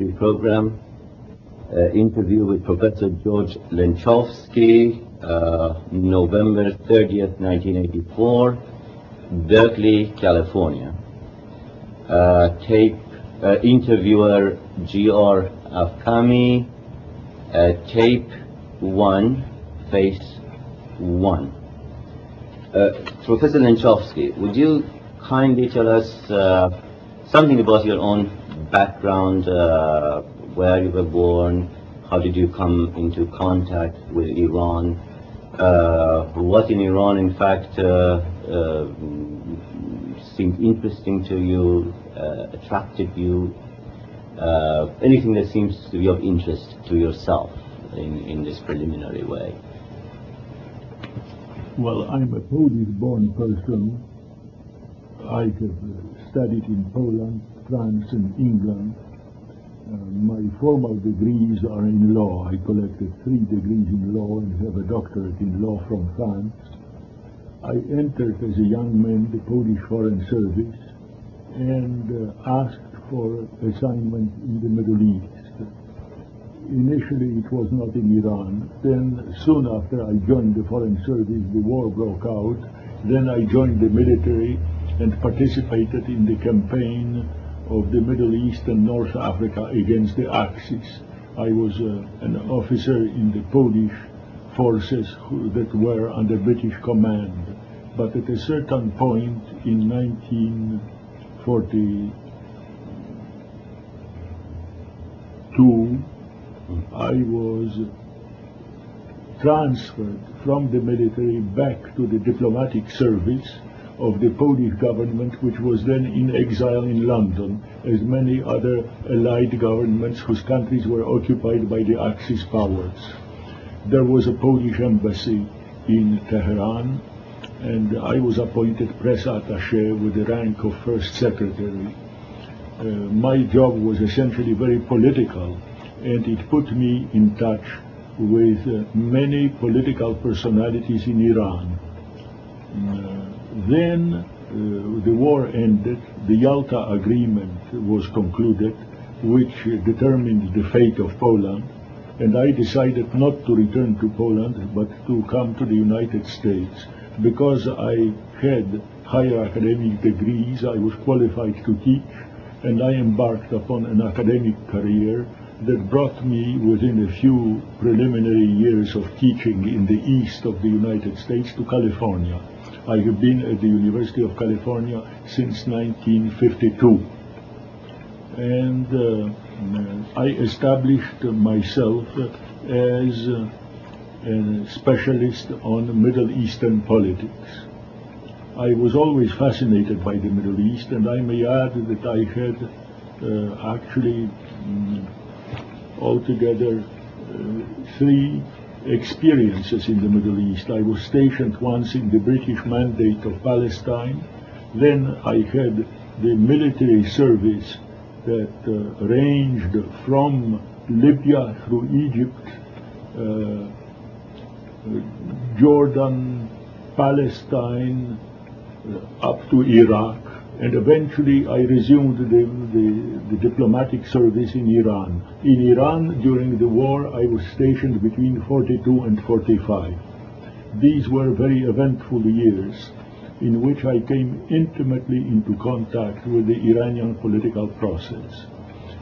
history program. Uh, interview with Professor George Lenczowski, uh, November 30th, 1984, Berkeley, California. Uh, tape uh, interviewer G.R. Afkhami, uh, tape 1, face 1. Uh, Professor Lenczowski, would you kindly tell us uh, something about your own background, uh, where you were born, how did you come into contact with Iran, uh, what in Iran in fact uh, uh, seemed interesting to you, uh, attracted you, anything that seems to be of interest to yourself in, in this preliminary way. Well, I'm a Polish-born person. I have studied in Poland, France, and England. Uh, my formal degrees are in law. I collected three degrees in law and have a doctorate in law from France. I entered as a young man the Polish Foreign Service and uh, asked for assignment in the Middle East. Initially it was not in Iran. Then soon after I joined the Foreign Service, the war broke out. Then I joined the military and participated in the campaign of the Middle East and North Africa against the Axis. I was uh, an officer in the Polish forces who, that were under British command. But at a certain point in 1942, I was transferred from the military back to the diplomatic service of the Polish government, which was then in exile in London, as many other allied governments whose countries were occupied by the Axis powers. There was a Polish embassy in Tehran, and I was appointed press attaché with the rank of first secretary. Uh, my job was essentially very political, and it put me in touch with uh, many political personalities in Iran. Uh, then uh, the war ended, the Yalta Agreement was concluded, which determined the fate of Poland, and I decided not to return to Poland, but to come to the United States. Because I had higher academic degrees, I was qualified to teach, and I embarked upon an academic career that brought me within a few preliminary years of teaching in the east of the United States to California. I have been at the University of California since 1952. And uh, I established myself as a specialist on Middle Eastern politics. I was always fascinated by the Middle East, and I may add that I had uh, actually um, altogether uh, three experiences in the Middle East. I was stationed once in the British Mandate of Palestine. Then I had the military service that uh, ranged from Libya through Egypt, uh, Jordan, Palestine, uh, up to Iraq, and eventually I resumed the, the, the, diplomatic service in Iran. In Iran, during the war, I was stationed between 42 and 45. These were very eventful years in which I came intimately into contact with the Iranian political process.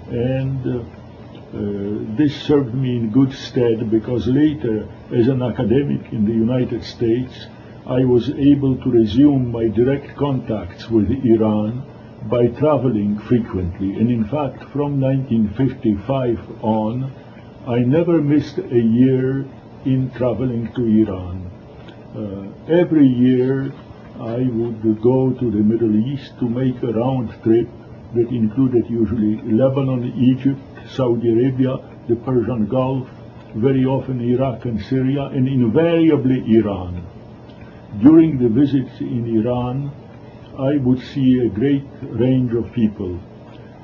And uh, uh, this served me in good stead because later, as an academic in the United States, I was able to resume my direct contacts with Iran by traveling frequently. And in fact, from 1955 on, I never missed a year in traveling to Iran. Uh, every year, I would go to the Middle East to make a round trip that included usually Lebanon, Egypt, Saudi Arabia, the Persian Gulf, very often Iraq and Syria, and invariably Iran. During the visits in Iran, I would see a great range of people.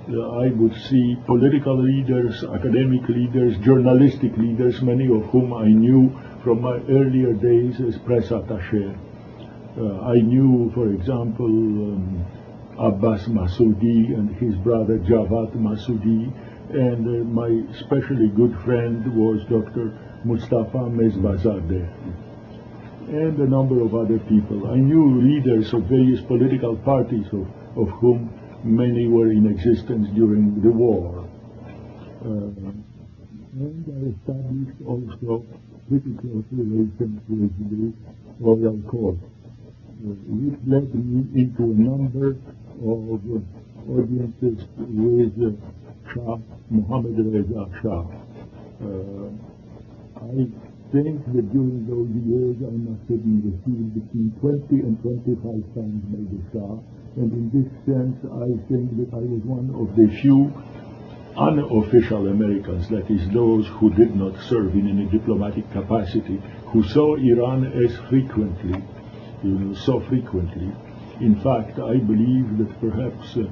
Uh, I would see political leaders, academic leaders, journalistic leaders, many of whom I knew from my earlier days as press attaché. Uh, I knew, for example, um, Abbas Masudi and his brother Javad Masudi, and uh, my especially good friend was Dr. Mustafa Mesbahzadeh and a number of other people. I knew leaders of various political parties, of, of whom many were in existence during the war. Uh, and I established also pretty close relations with the royal court, uh, which led me into a number of audiences with uh, Shah Mohammed Reza Shah. Uh, I think that during those years I must have been received between 20 and 25 times by the Shah, and in this sense I think that I was one of the few unofficial Americans, that is those who did not serve in any diplomatic capacity, who saw Iran as frequently, you know, so frequently. In fact, I believe that perhaps uh,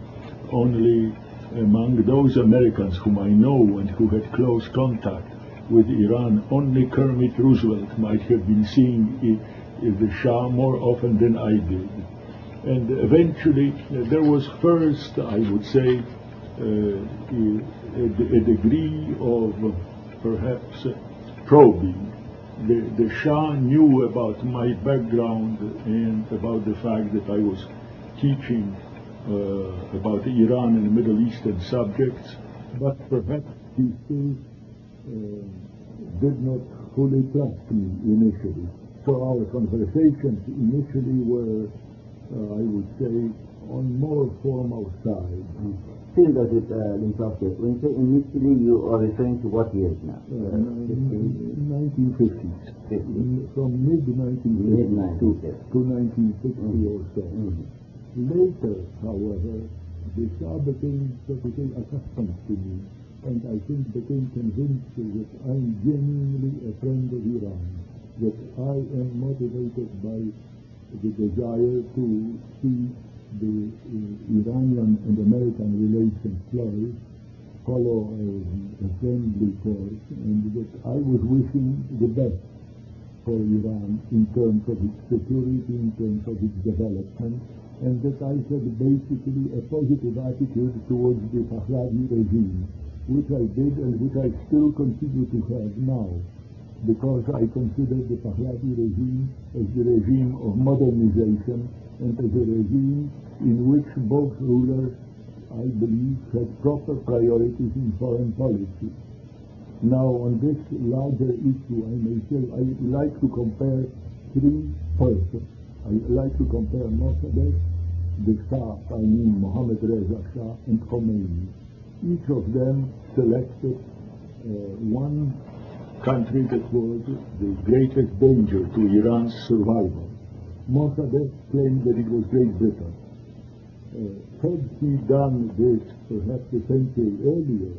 only among those Americans whom I know and who had close contact with Iran, only Kermit Roosevelt might have been seeing the Shah more often than I did. And eventually, uh, there was first, I would say, uh, a, degree of uh, perhaps probing. The, the Shah knew about my background and about the fact that I was teaching uh, about Iran and Middle Eastern subjects, but perhaps he still uh, did not fully trust me initially. So our conversations initially were, uh, I would say, on more formal side. Still does it, uh, when you say initially, you are referring to what years now? Uh, 1950s. 50s. From mid-1950s Mid-1950s. to, to 1960 or so. Mhm. Later, however, the Shah became, say, accustomed to me, and I think became convinced that I'm genuinely a friend of Iran, that I am motivated by the desire to see the uh, Iranian and American relations flourish, follow a, a friendly course, and that I was wishing the best for Iran in terms of its security, in terms of its development, and that I had basically a positive attitude towards the Pahlavi regime, which I did and which I still continue to have now, because I consider the Pahlavi regime as the regime of modernization and as a regime in which both rulers, I believe, had proper priorities in foreign policy. Now, on this larger issue, I may say I like to compare three persons. I like to compare Mossadegh, the Shah, I mean Mohammed Reza Shah, and Khomeini. Each of them selected uh, one country that was the greatest danger to Iran's survival. Mossadegh claimed that it was Great Britain. Uh, had he done this perhaps a century earlier,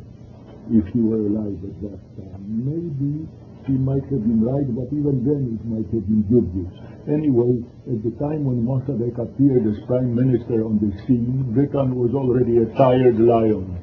if he were alive at that time, maybe he might have been right, but even then it might have been dubious. Anyway, at the time when Mossadegh appeared as prime minister on the scene, Britain was already a tired lion,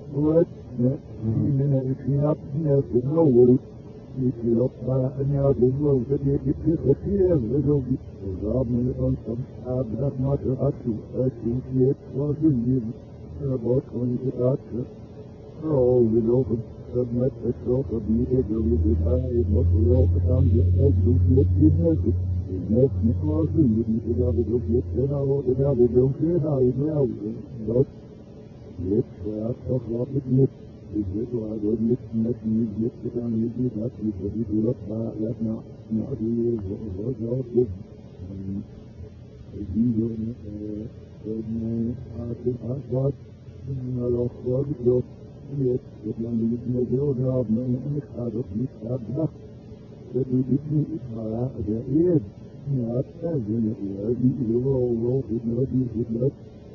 من الاشياء ناس النور يتلقى أن يعبد موتا يكفي خسير وزوجي وضرب من الأنصر أبنك ما تأتوا أتوا يتواصل ربط ونتأتوا أو بالأخر سبمت الشوق بيد وبالآية مخلوق عن يأجل في الناس الناس مقاصد إذا بدوا يتنا dit gaat toch wat met niks. Ik weet waar door niks met niets, niks gedaan, niets met dat, niet wat ik wil, maar let nou, nou die eh, eh, wordt eh, nou, wel goed. Die jongen, een aardig aardwaard, maar ook voor de groep. Jetzt, dat land niet meer zo graag, maar ik ga dat niet graag dag. Dat doe niet, maar de eer. Ja, dat is een die wil wel, wel, ik wil,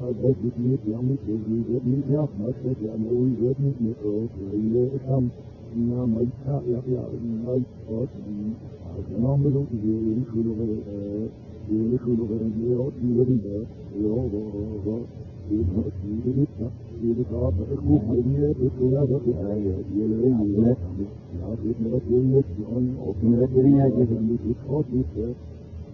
dat doet niet jammer, dat doet het niet jammer, dat is het niet meer groot, hele kam. Ja, maar ja, ja, ja, maar wat, als een ander ook heel goed over, heel goed over een heel duur in de, heel over, heel goed in de lucht, heel goed over de koek, maar die heb niet. voor dat je eieren, die hele eieren, ja, dit met dat je lucht, op een rekening, dat je niet goed is,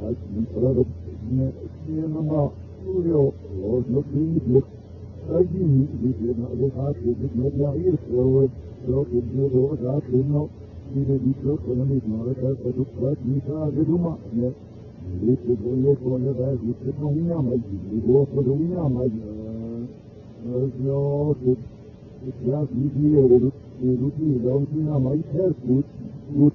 はい、これはね、1年の数量、の臨時、大事に、できるな、動かして、できるな、いいですよ、zo kudu do da kuno ide di to kono mi mora ta ko du kwa ni ta de du ma ne de ko go yo ko ne ba di ko no mi ama di di go ko het mi ama di no de ya di di o du hier, di do mi ama i ter gut gut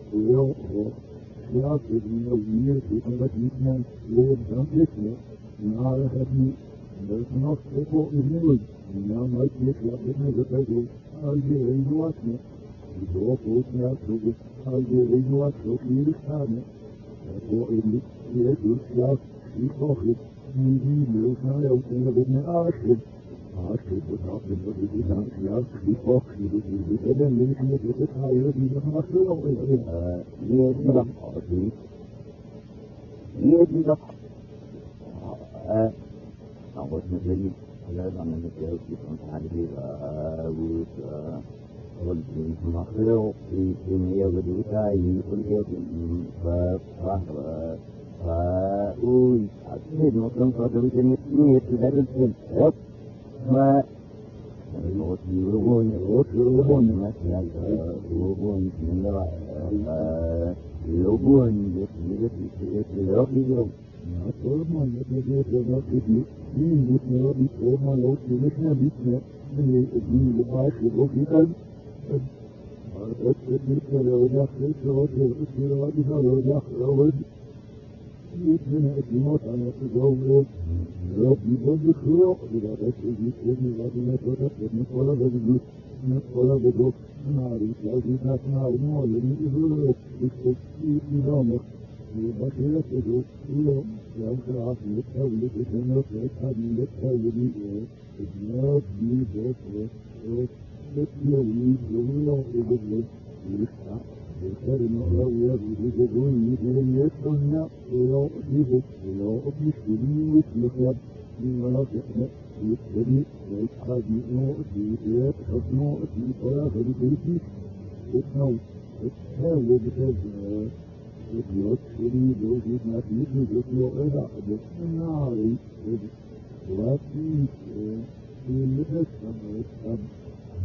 heel erg graag nu hier zitten dat niemand voor dan lichten, maar het niet. Dat nog niet doen. Ja, niet. Als je me. Ik hoop ook naar zoeken. Als je een was je staan. Dat hoor niet. Je doet dus, graag. Ik het. Die nou, naar. Unfortunately, a lot of materials is untidy uh, with uh, holding from a crew in here with the guy in the field in the uh, uh, ooh, I did not come for yep. But Thank you. niet meer het moord aan het gezomen. Op die bende grok, dat het niet wat in het wordt, dat het niet volle wat het. Niet volle Maar ik zou dit van niet te veel. Ik zeg, niet meer. Je ja, graag, je ik ben niet, ik niet. Ik niet, is, dat is, dat is, dat is, dat is, dat niet dat is, dat ik niet, ik niet, ik niet, ik niet, They you.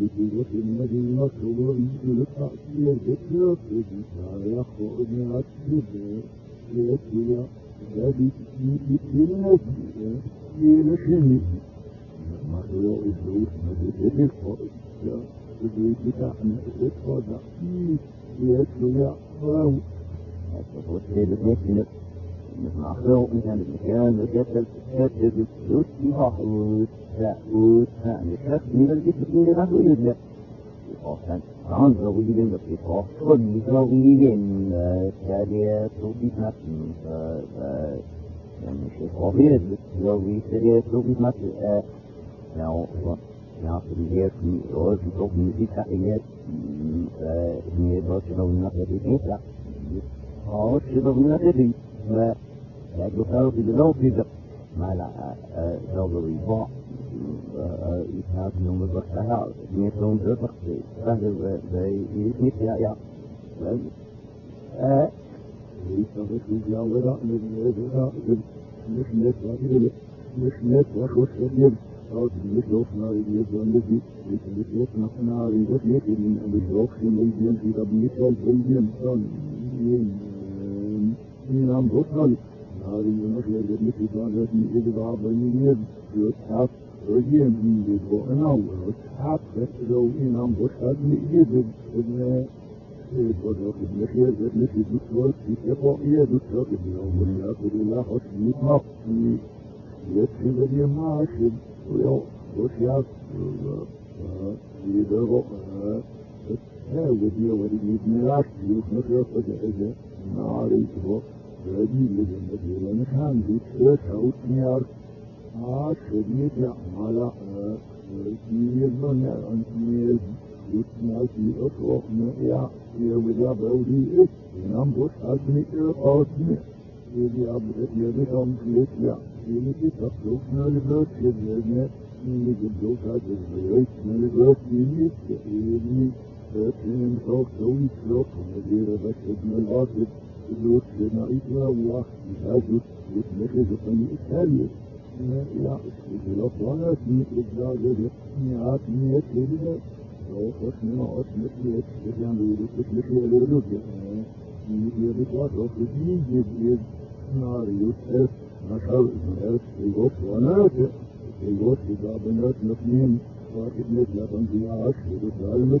يدرك الذي مكر بالتأثير ذكر قدس يخرج عتبه يتلى وبالتلى يلحم مكر الزوج مدرك القدس يدرك عن القدس يتلى أصبحت هي الفتنة Zo in een gerne zetten, zetten de doet die hoogte, goed, en de kracht niet dat dit niet dat doe je. Often, dan zou je den dat dit hoog, kon niet zo in je in, ja die zo die knappen, dan is het probeerd, zo wie ze die zo die knappen, nou, ja, für die ersten deutschen Gruppen Musik hatte ich jetzt in der deutschen Dominante die Petra. Deutsche Dominante die. في تقوية دكتور اليوم والآخر لا حسن مطفي يكفي لي معاشر وشاف إذا رأى هاود يا ولي ابن العشي وخمسة فجأة معرفة هذه الجنة لنا حمد وشعوت نيار عشر يعمل كثير من أنتميز يسمع في أسرق مئة يوجد بودي إنام بوش أزمي إرقاتني يدي أبدأ يدي أم فلسيا يدي تفلوكنا Harry redet mit Ibadet, mit Ibadet, mit Ibadet, ويجيهم يجيبوا أنا وصحاب يسلوا أنا وصحاب يجيبوا ابن يقولوا ابن خير ابن في دكتور يتبقوا إيه دكتور ابن عمر ياخذ الله حسن مقصي يسلوا لي معاشر وصحاب يدروا تساوي دي ولي ابن راشد يتنقل فجأة نعرفه يقول لك وخشين جد جد نار يسأل نشر ناس يقول وناس يقول إذا بنات نفسين واحد مثل تنزيع عشر يقول المسؤول يقول يأتيك لك يعني بسيرات وكانت لغدي يسمين الذي يسمى مطلق لك التي يعرف يمير الجعوي يتعين الحالة واو يوت نائبها وحاجت يتنكز الطريق الثالث الأطوال في إجازة مئات مئات لدينا وقت مئات مئات لدينا وقت مئات لدينا يبقى تخرجين جديد نار يتأس نشر يتأس الوقت وناتع الوقت إذا بنات نسمين واحد مثل أبنزي عشر بتعلمت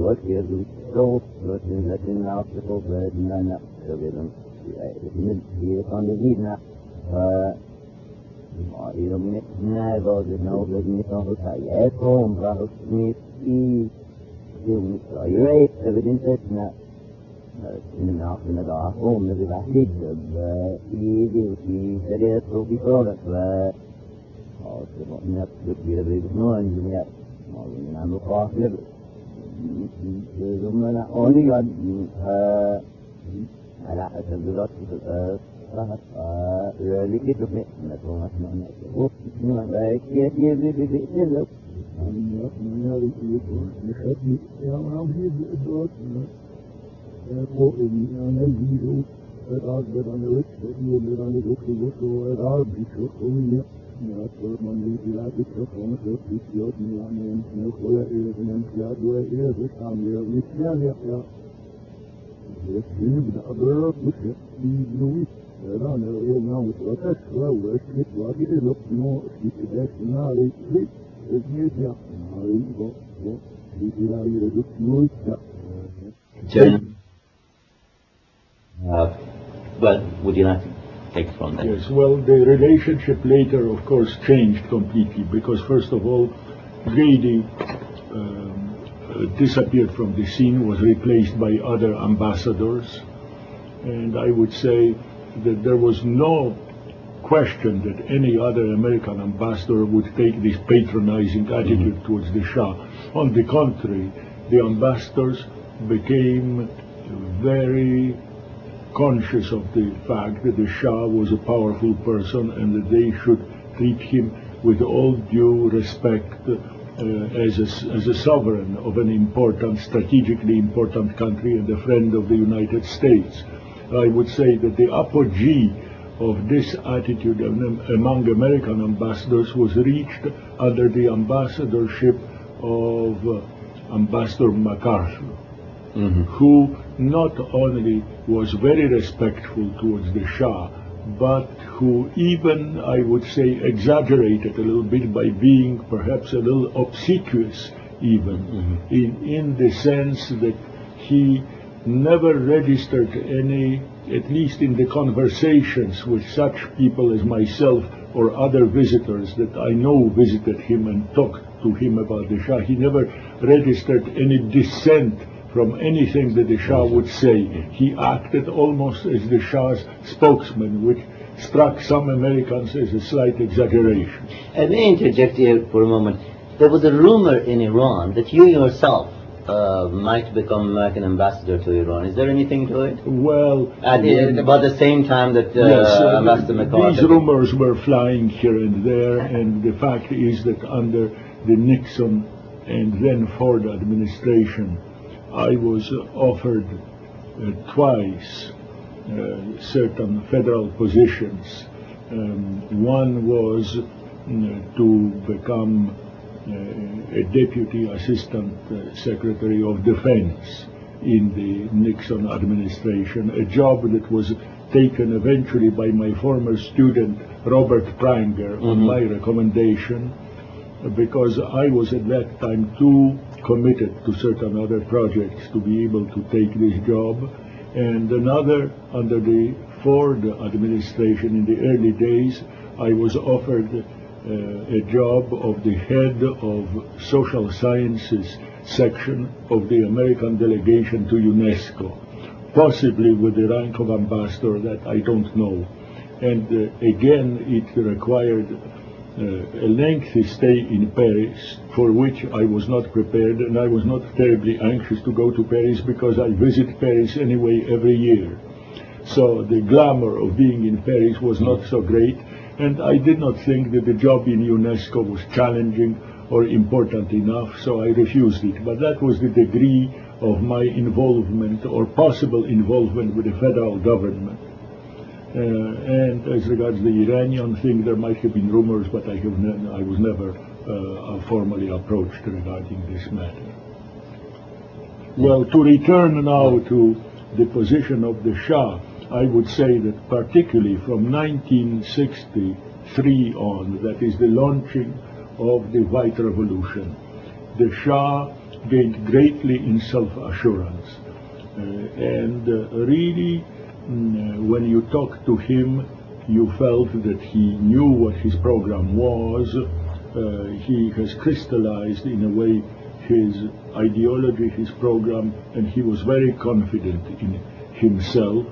وكذب توفت لكن عطف فإننا نقتبل في قلبنا فإرمتنا بعضنا وبدنا وحياتهم فحسني في يومك بدنتنا من عقلنا ضعفهم نبي بعتد بإيدي وفي شريعته وفي صالح ف نفسك بيربي بنوع الجميع معظم من عمل قاف لبس زمنا أوليا منها على حسب دراسة الآس ذلك تفئنة ومسمعنا وما ذلك يجب بفئن لك أن يطمئن رسيك لخدمك يا رفيد إدراكنا يا قائم يا نبيه فالعذب عن وجهه ومن عن الأخي وشوى العرب شخصية Uh, well, would you like to take from there? Yes, well, the relationship later, of course, changed completely because, first of all, Grady um, uh, disappeared from the scene, was replaced by other ambassadors, and I would say that there was no question that any other American ambassador would take this patronizing attitude towards the Shah. On the contrary, the ambassadors became very conscious of the fact that the Shah was a powerful person and that they should treat him with all due respect uh, as, a, as a sovereign of an important, strategically important country and a friend of the United States. I would say that the apogee of this attitude among American ambassadors was reached under the ambassadorship of uh, Ambassador MacArthur, Mhm. who not only was very respectful towards the Shah, but who even, I would say, exaggerated a little bit by being perhaps a little obsequious even, mm-hmm. in, in the sense that he never registered any, at least in the conversations with such people as myself or other visitors that I know visited him and talked to him about the Shah, he never registered any dissent from anything that the Shah would say. He acted almost as the Shah's spokesman, which struck some Americans as a slight exaggeration. I may interject here for a moment. There was a rumor in Iran that you yourself uh, might become American ambassador to Iran. Is there anything to it? Well, At the, about the same time that uh, Yes, uh, Ambassador these rumors were flying here and there, and the fact is that under the Nixon and then Ford administration, I was offered uh, twice uh, certain federal positions. Um, one was mm, to become uh, a deputy assistant uh, secretary of defense in the Nixon administration, a job that was taken eventually by my former student Robert Pranger on Mhm. my recommendation because I was at that time too committed to certain other projects to be able to take this job. And another, under the Ford administration in the early days, I was offered uh, a job of the head of social sciences section of the American delegation to UNESCO, possibly with the rank of ambassador that I don't know. And uh, again, it required uh, a lengthy stay in Paris, for which I was not prepared, and I was not terribly anxious to go to Paris because I visit Paris anyway every year. So the glamour of being in Paris was not so great, and I did not think that the job in UNESCO was challenging or important enough, so I refused it. But that was the degree of my involvement or possible involvement with the federal government. Uh, and as regards the Iranian thing, there might have been rumors, but I, have I was never formally approached regarding this matter. Well, to return now to the position of the Shah, I would say that particularly from 1963 on, that is the launching of the White Revolution, the Shah gained greatly in self-assurance. Uh, and uh, really, mm, when you talked to him, you felt that he knew what his program was. Uh, he has crystallized in a way his ideology, his program, and he was very confident in himself.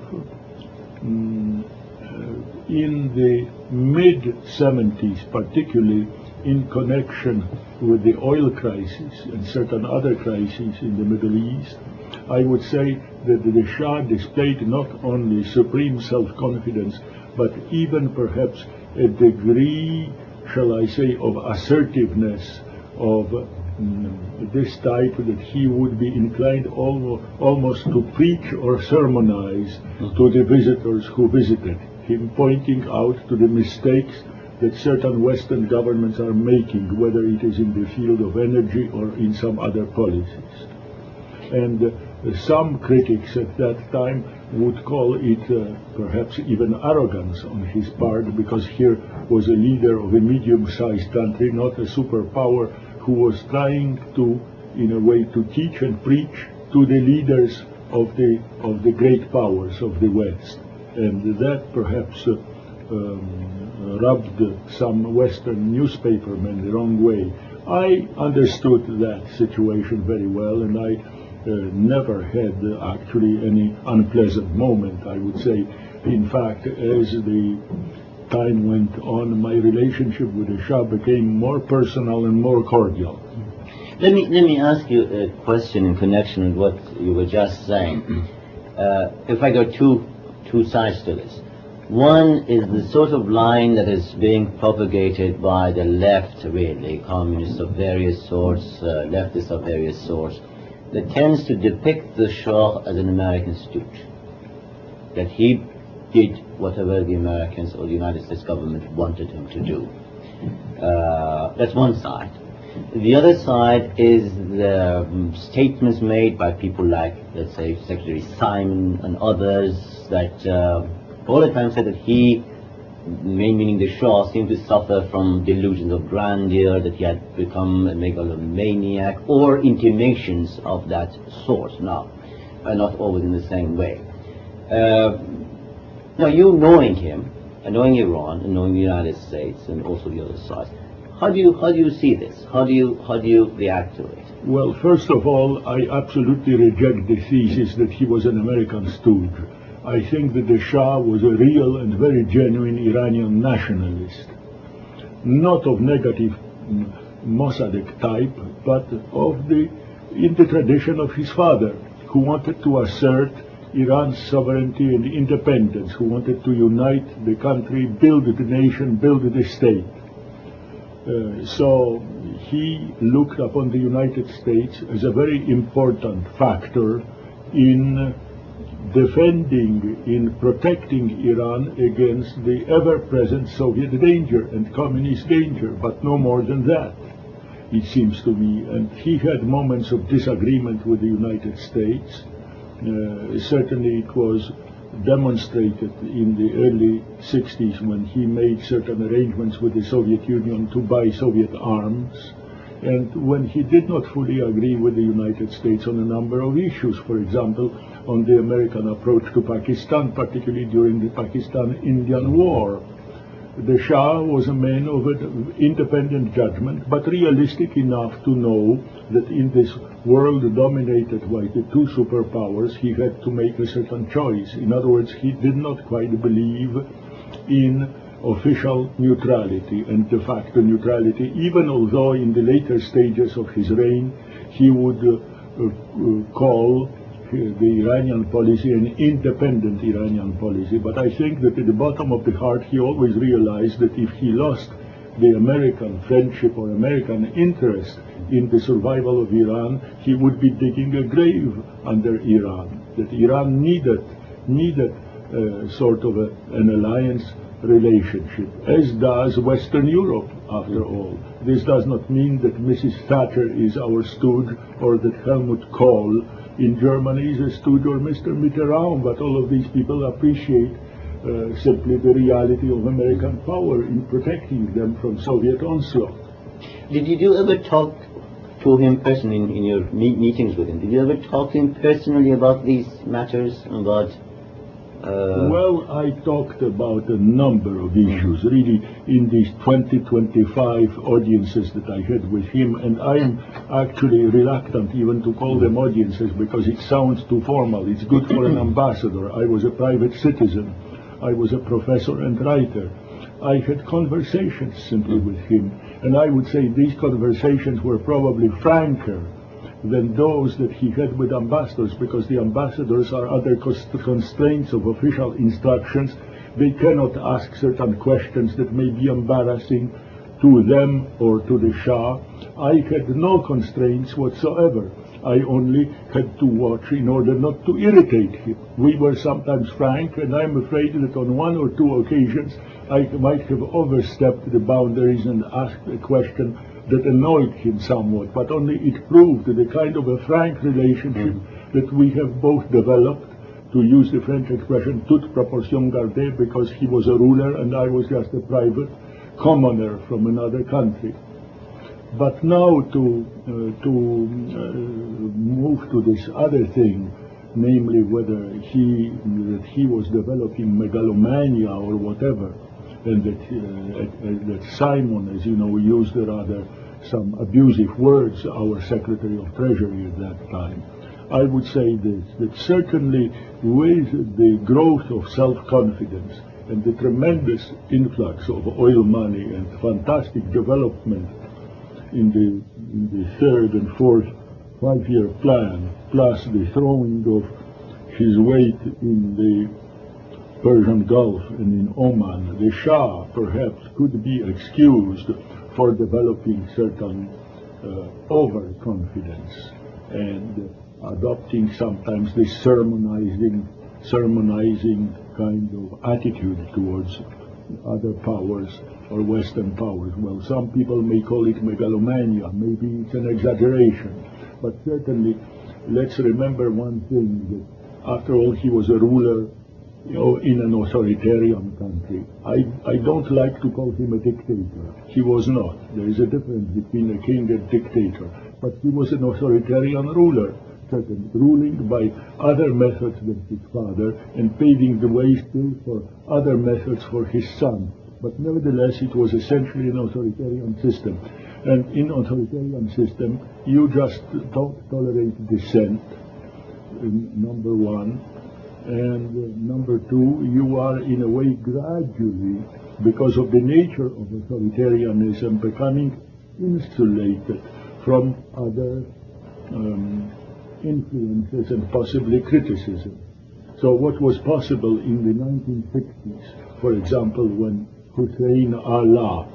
Mm, uh, in the mid 70s, particularly in connection with the oil crisis and certain other crises in the Middle East, I would say that the Shah displayed not only supreme self-confidence, but even perhaps a degree, shall I say, of assertiveness of mm, this type that he would be inclined almo- almost to preach or sermonize to the visitors who visited him, pointing out to the mistakes that certain Western governments are making, whether it is in the field of energy or in some other policies. And uh, some critics at that time would call it uh, perhaps even arrogance on his part, because here was a leader of a medium-sized country, not a superpower, who was trying to, in a way, to teach and preach to the leaders of the of the great powers of the West, and that perhaps uh, um, rubbed some Western newspapermen the wrong way. I understood that situation very well, and I never had uh, actually any unpleasant moment. I would say, in fact, as the time went on, my relationship with the Shah became more personal and more cordial. Let me let me ask you a question in connection with what you were just saying. Uh, if I go two two sides to this, one is the sort of line that is being propagated by the left, really, communists of various sorts, uh, leftists of various sorts, that tends to depict the Shah as an American stooge. That he did whatever the Americans or the United States government wanted him to do. Uh, that's one side. The other side is the um, statements made by people like, let's say, Secretary Simon and others that uh, all the time said that he, meaning the Shah, seemed to suffer from delusions of grandeur, that he had become a megalomaniac, or intimations of that sort. Now, uh, not always in the same way. Uh, now, you knowing him, and knowing Iran, and knowing the United States, and also the other side, how do you how do you see this? How do you how do you react to it? Well, first of all, I absolutely reject the thesis that he was an American stooge. I think that the Shah was a real and very genuine Iranian nationalist, not of negative Mossadegh type, but of the in the tradition of his father, who wanted to assert Iran's sovereignty and independence, who wanted to unite the country, build the nation, build the state. Uh, so he looked upon the United States as a very important factor in defending, in protecting Iran against the ever-present Soviet danger and communist danger, but no more than that, it seems to me. And he had moments of disagreement with the United States. Uh, certainly it was demonstrated in the early 60s when he made certain arrangements with the Soviet Union to buy Soviet arms and when he did not fully agree with the United States on a number of issues, for example, on the American approach to Pakistan, particularly during the Pakistan-Indian War. The Shah was a man of independent judgment, but realistic enough to know that in this world dominated by the two superpowers, he had to make a certain choice. In other words, he did not quite believe in official neutrality and de facto neutrality, even although in the later stages of his reign he would uh, uh, call the Iranian policy an independent Iranian policy. But I think that at the bottom of the heart he always realized that if he lost the American friendship or American interest in the survival of Iran, he would be digging a grave under Iran. That Iran needed needed uh, sort of a, an alliance relationship, as does Western Europe, after all. This does not mean that Mrs. Thatcher is our stooge or that Helmut Kohl in Germany is a stooge or Mr. Mitterrand, but all of these people appreciate uh, simply the reality of American power in protecting them from Soviet onslaught. Did you ever talk to him personally in, in your meet meetings with him? Did you ever talk to him personally about these matters, about uh, well, I talked about a number of issues, really, in these 20, 25 audiences that I had with him, and I'm actually reluctant even to call them audiences because it sounds too formal. It's good for an ambassador. I was a private citizen. I was a professor and writer. I had conversations simply with him, and I would say these conversations were probably franker than those that he had with ambassadors, because the ambassadors are under constraints of official instructions. They cannot ask certain questions that may be embarrassing to them or to the Shah. I had no constraints whatsoever. I only had to watch in order not to irritate him. We were sometimes frank, and I'm afraid that on one or two occasions I might have overstepped the boundaries and asked a question that annoyed him somewhat, but only it proved the kind of a frank relationship mm that we have both developed, to use the French expression, toute proportion gardée, because he was a ruler and I was just a private commoner from another country. But now to, uh, to uh, move to this other thing, namely whether he, that he was developing megalomania or whatever, and that, uh, that Simon, as you know, used rather some abusive words, our Secretary of Treasury at that time. I would say this, that certainly with the growth of self-confidence, and the tremendous influx of oil money and fantastic development in the, in the third and fourth five-year plan, plus the throwing of his weight in the Persian Gulf and in Oman, the Shah perhaps could be excused for developing certain uh, overconfidence and adopting sometimes this sermonizing, sermonizing kind of attitude towards other powers or Western powers. Well, some people may call it megalomania, maybe it's an exaggeration, but certainly let's remember one thing that after all he was a ruler you know, in an authoritarian country. I, I don't like to call him a dictator. He was not. There is a difference between a king and dictator. But he was an authoritarian ruler, ruling by other methods than his father and paving the way still for other methods for his son. But nevertheless, it was essentially an authoritarian system. And in authoritarian system, you just don't tolerate dissent, um, number one and uh, number two, you are in a way gradually, because of the nature of authoritarianism, becoming insulated from other um, influences and possibly criticism. So what was possible in the 1960s, for example, when Hussein Ala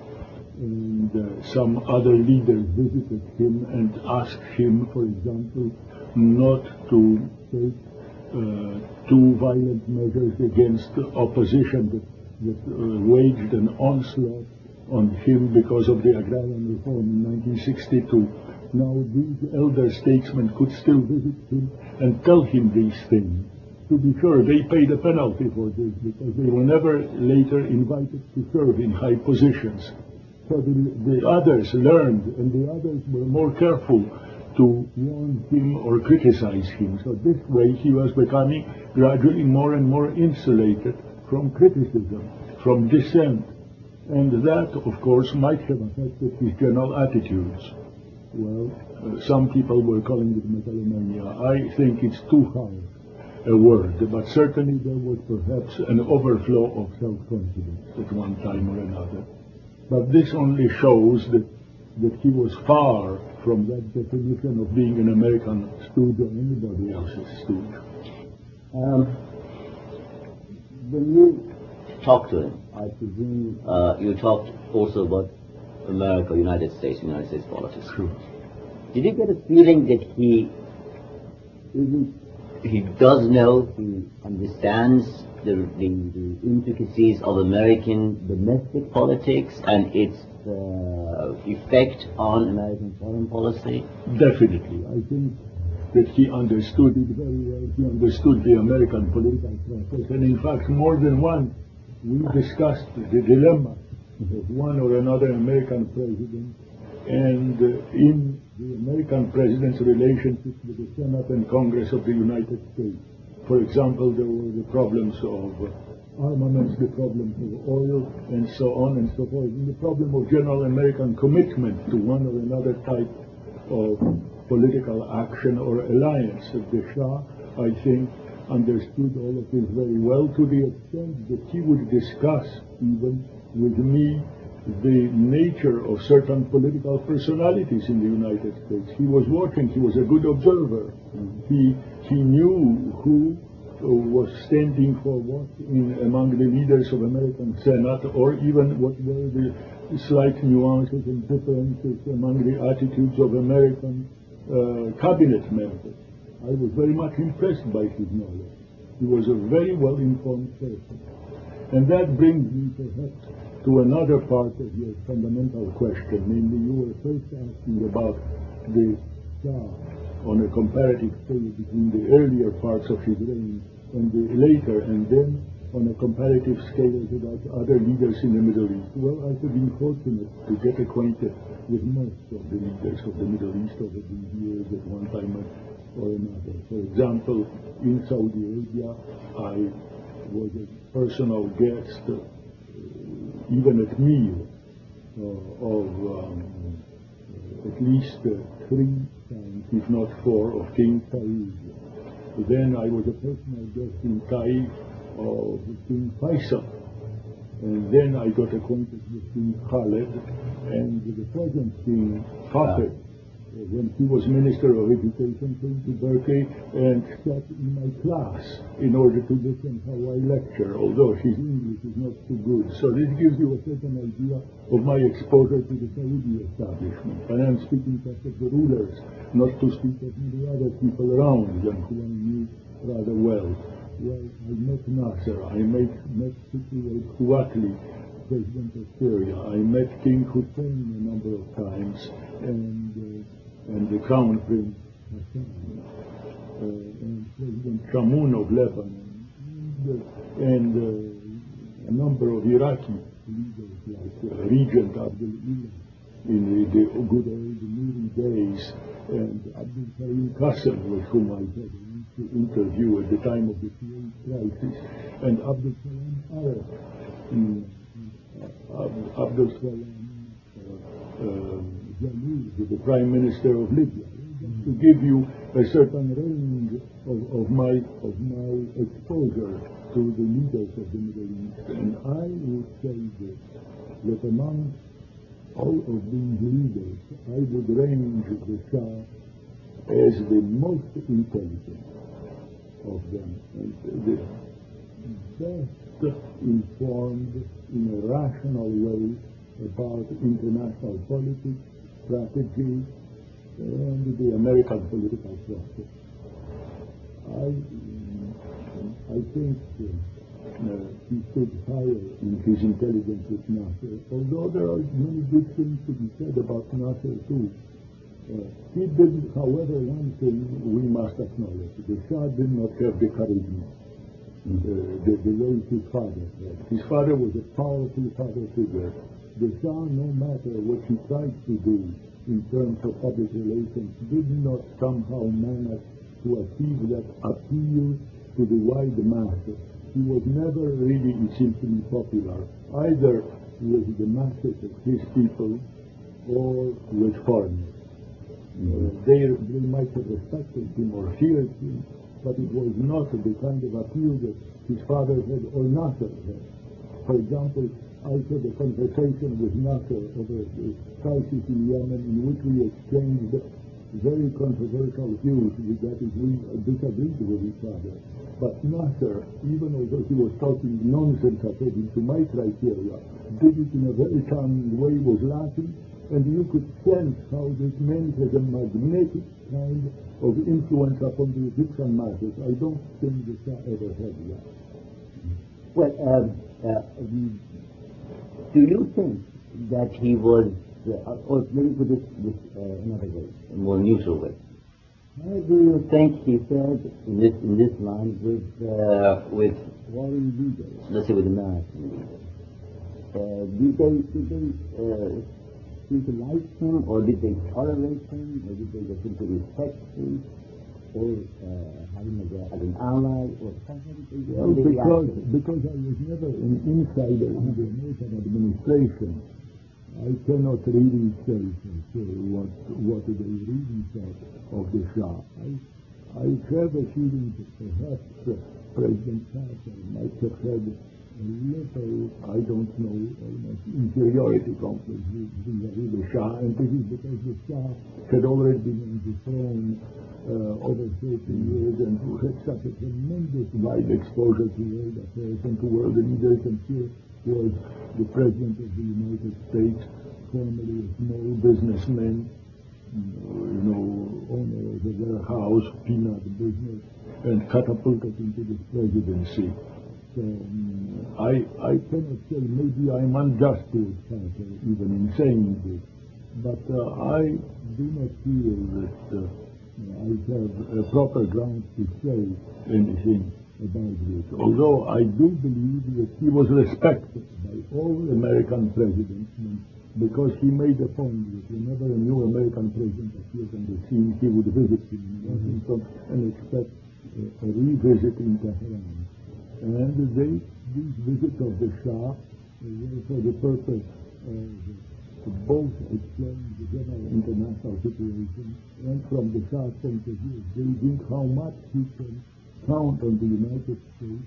and uh, some other leaders visited him and asked him, for example, not to take two violent measures against opposition that, that uh, waged an onslaught on him because of the agrarian reform in 1962. Now these elder statesmen could still visit him and tell him these things. To be sure, they paid a penalty for this because they were never later invited to serve in high positions. So the, the others learned and the others were more careful to warn him or criticize him. So this way he was becoming gradually more and more insulated from criticism, from dissent. And that, of course, might have affected his general attitudes. Well, uh, some people were calling it megalomania. I think it's too high a word, but certainly there was perhaps an overflow of self-confidence at one time or another. But this only shows that, that he was far from that definition of being an American student or anybody else's student. Um, when you talked to him, I presume uh, you talked also about America, United States, United States politics. Did you get a feeling that he isn't, he does know, he understands the, the, the intricacies of American domestic politics and its uh, effect on American foreign policy? Definitely. I think that he understood it very well. He understood the American political process. And in fact, more than once, we discussed the dilemma of one or another American president and uh, in the American president's relationship with the Senate and Congress of the United States. For example, there were the problems of armaments, the problem of oil, and so on and so forth, and the problem of general American commitment to one or another type of political action or alliance. The Shah, I think, understood all of this very well to the extent that he would discuss even with me the nature of certain political personalities in the United States. He was watching, he was a good observer. He, he knew who was standing for what in, among the leaders of American Senate or even what were the slight nuances and differences among the attitudes of American uh, cabinet members. I was very much impressed by his knowledge. He was a very well-informed person. And that brings me perhaps to another part of your fundamental question, namely you were first asking about the Shah on a comparative scale between the earlier parts of his reign and later, and then on a comparative scale about other leaders in the Middle East. Well, I have been fortunate to get acquainted with most of the leaders of the Middle East over the years at one time or another. For example, in Saudi Arabia, I was a personal guest even at meal uh, of um, at least uh, three times, if not four, of King Saud. Then I was a personal guest in Taif of uh, King Faisal. And then I got acquainted with King Khaled and the present King Fahd. When he was Minister of Education, came to Berkeley and sat in my class in order to listen how I lecture, although his English is not too good. So this gives you a certain idea of my exposure to the Saudi establishment. And I'm speaking just of the rulers, not to speak of many other people around them who I knew rather well. Well, I met Nasser, I met, met Shukri al-Quwatli, President of Syria. I met King Hussein a number of times, and uh, and the Crown Prince uh, and President of Lebanon, and, uh, uh, a number of Iraqi leaders like uh, Regent Abdul Ilah in the, the good old days, and Abdul Karim Qasem, with whom I had to interview at the time of the crisis, and Abdul Salam Arif. Mm, Abdul Salam uh, uh, Jalloud, the Prime Minister of Libya, to give you a certain range of, of my of my exposure to the leaders of the Middle East. And I would say this, that among all of these leaders, I would range the Shah as the most intelligent of them, and the best informed in a rational way about international politics, strategy, and the American political process. I, I think uh, he stood higher in his intelligence with Nasser, although there are many good things to be said about Nasser too. Uh, he did, however, one thing we must acknowledge. The Shah did not have the charisma, uh, the, the way his father had. His father was a powerful father figure. The Shah, no matter what he tried to do in terms of public relations, did not somehow manage to achieve that appeal to the wide masses. He was never really, seems popular, either with the masses of his people or with foreigners. Uh, they, they might have respected him or feared him, but it was not the kind of appeal that his father had or Nasser had. For example, I had a conversation with Nasser over the crisis in Yemen in which we exchanged very controversial views is we disagreed with each other. But Nasser, even although he was talking nonsense according to my criteria, did it in a very charming way, was laughing, and you could sense how this man has a magnetic kind of influence upon the Egyptian masses. I don't think the Shah ever had that. Well, um, uh, um, do you think that he was, uh, or let me put this, this uh, another way, A more neutral way. how do you think he said in this, in this line with Uh, with, foreign leaders? let's say, with American. Uh, did they, did they uh, seem to like him, or did they tolerate him, or did they just seem to respect him, or uh, as, a, as an ally, or how how Well, because, because I was never an insider in the American administration, I cannot really say for what, what they really thought of the Shah. I, I have a feeling that perhaps uh, President Carter might have had little, I don't know, inferiority complex with vis-a-vis the Shah, and this is because the Shah had already been on the throne uh, over 30 years and who had such a tremendous wide exposure to world affairs and to world leaders, and here was the President of the United States, formerly a small businessman, you know, owner of a warehouse, peanut business, and catapulted into the presidency. Um, I, I cannot say, maybe I'm unjust to Carter even in saying this, but uh, I do not feel that uh, I have a proper ground to say anything about this. Although I do believe that he was respected by all American presidents because he made a point that whenever a new American president appeared on the scene, he would visit him in Washington and expect a, a revisit in Tehran. And they, these visits of the Shah were for the purpose of both explaining the general international situation and from the Shah's point of view, gauging how much he can count on the United States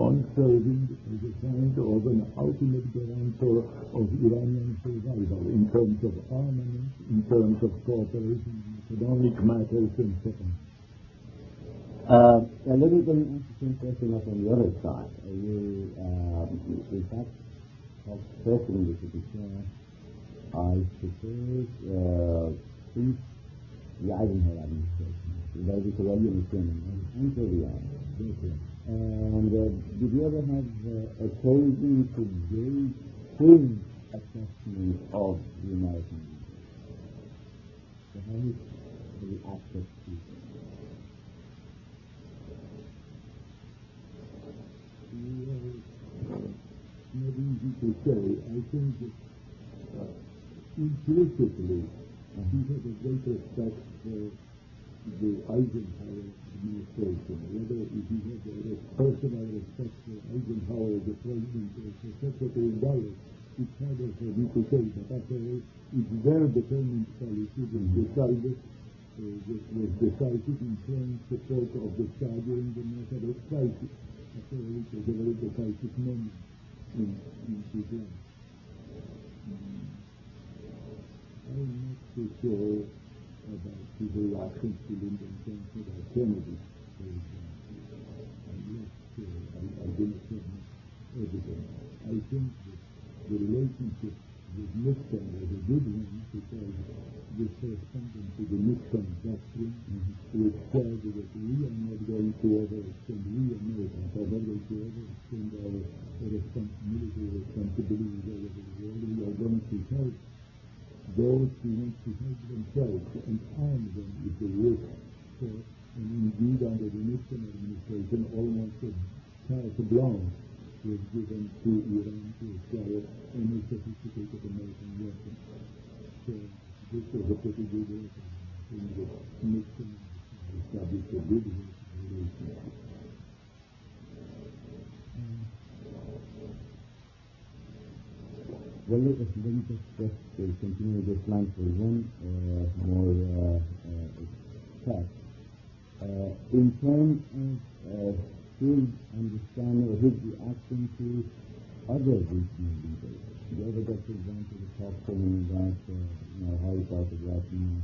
on serving as a kind of an ultimate guarantor of Iranian survival in terms of armament, in terms of cooperation in economic matters, and so on. Uh, a little bit interesting question on the other side. Uh, you, fact, talked personally to be fair, I suppose, uh, since the Eisenhower administration, that is the William until the end. And uh, did you ever have uh, occasion to gauge his assessment of the American? So is the access to not easy to say. I think that uh, implicitly he had a great respect for the Eisenhower administration. Whether he had a personal respect for Eisenhower, the president, or the secretary Dulles, it's harder for me to say, but after all, it's their determined policy that decided uh, that was decisive in showing support of the Shah during the Mossadegh crisis. After all, it was a very decisive moment in, in his life. Mm. I'm not so sure about his reactions to Lyndon Johnson or Kennedy, for example. I'm not sure. I, I don't have much evidence. I think that the relationship with Nixon was a good one because this corresponded to the Nixon doctrine, which said that we are not going to overextend, we Americans are not going to overextend our respons- military responsibilities all over the world. We are going to help those who want to help themselves and arm them if they wish. So, and indeed, under the Nixon administration, almost a carte blanche was given to Iran to sophisticated American weapons. So, this was a pretty good weapon. In the a good. Well, let me just, uh, continue this line for one uh, more uh, uh. Uh, in terms of uh, his understanding or his reaction to other regional leaders, the other got, for example, the talk to him about uh, you know, how he thought of Latin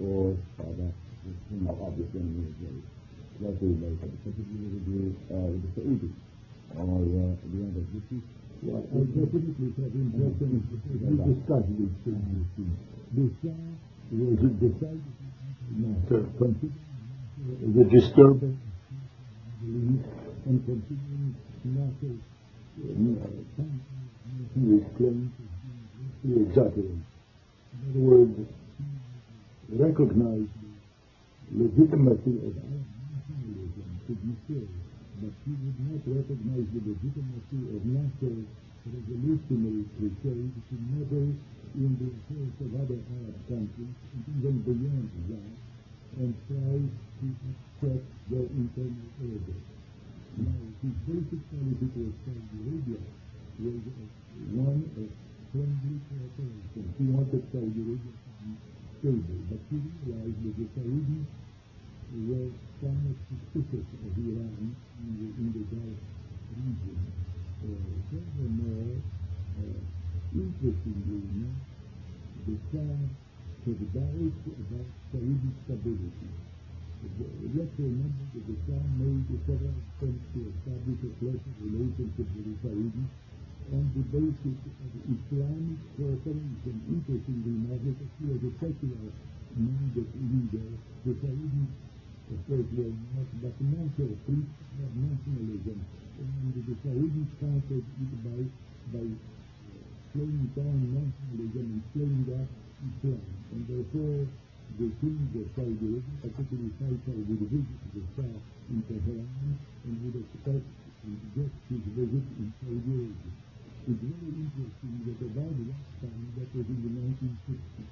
or that, you know, obviously in the very closely related, particularly with the, uh, with the Saudis or uh, the other, which is Yeah, I definitely have impression we discussed these things. The Shah was decided matter, considering the disturbance and considering Nasser his claim to exaggerate. In other words, recognize the legitimacy of nationalism to be sure, but he would not recognize the legitimacy of Nasser revolutionary crusade to meddle in the affairs of other Arab countries, even beyond that, and try to upset their internal order. Now, his basic policy towards Saudi Arabia was one of friendly cooperation. He wanted Saudi Arabia to be stable, but he realized that the Saudis were somewhat suspicious of Iran in the, in the Gulf region. Uh, furthermore, uh, interestingly the Shah had doubts about Saudi stability. That the Shah made several attempts to establish a closer relationship with the Saudis on the basis of Islamic cooperation. Interestingly enough, see as a secular minded leader, the Saudis, of course, were not, but Nasser preached nationalism. And the Saudis countered it by, by playing down nationalism and playing up Islam. And therefore, the kings of Saudi Arabia, particularly Faisal, would visit the Shah in Tehran and would expect and get his visit in Saudi Arabia. It's very interesting that about that time, that was in the 1960s,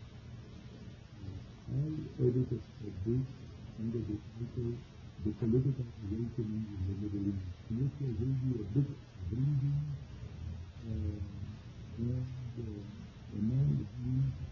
I edited a book under the title The Political Awakening in the Middle East, which was really a book bringing uh, and uh, among the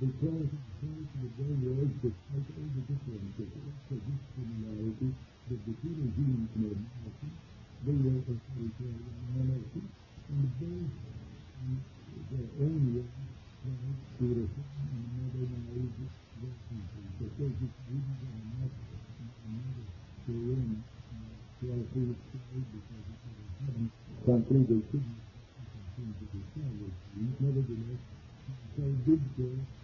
Because of course the was all the differences, also similarity the they authoritarian monarchy, and both in their own way tried and modernize their country. Because it's really not another Korean well-filled side because it was having country they couldn't they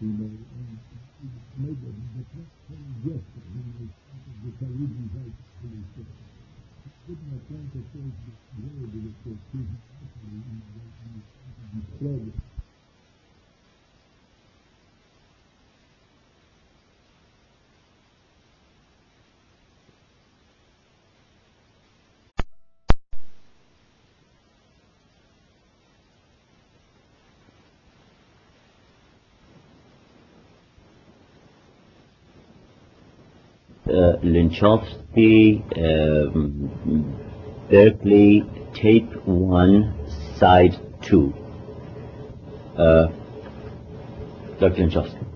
you know, and made a the very gesture, you know, the Saudi right police. Could not want to say the word that was destroyed. uh, Lenczowski, um, Berkeley, tape one, side two. Uh, Dr. Lenczowski.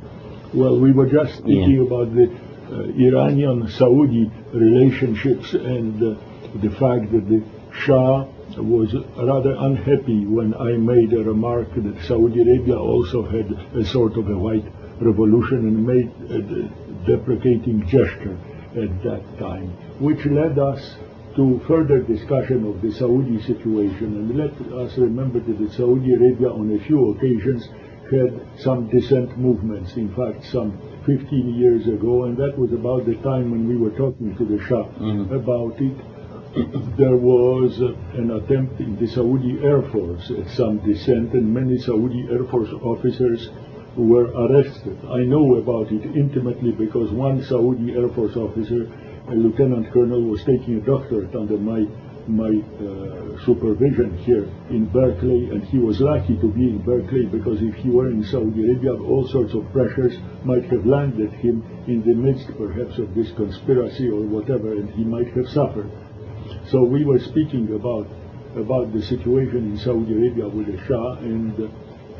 Well, we were just speaking about the uh, Iranian-Saudi relationships and uh, the fact that the Shah was rather unhappy when I made a remark that Saudi Arabia also had a sort of a white revolution and made a deprecating gesture at that time, which led us to further discussion of the Saudi situation. And let us remember that Saudi Arabia on a few occasions had some dissent movements, in fact, some 15 years ago, and that was about the time when we were talking to the Shah mm-hmm. about it. There was an attempt in the Saudi Air Force at some dissent, and many Saudi Air Force officers were arrested. I know about it intimately because one Saudi Air Force officer, a lieutenant colonel, was taking a doctorate under my my uh, supervision here in Berkeley, and he was lucky to be in Berkeley because if he were in Saudi Arabia, all sorts of pressures might have landed him in the midst, perhaps, of this conspiracy or whatever, and he might have suffered. So we were speaking about about the situation in Saudi Arabia with the Shah, and uh,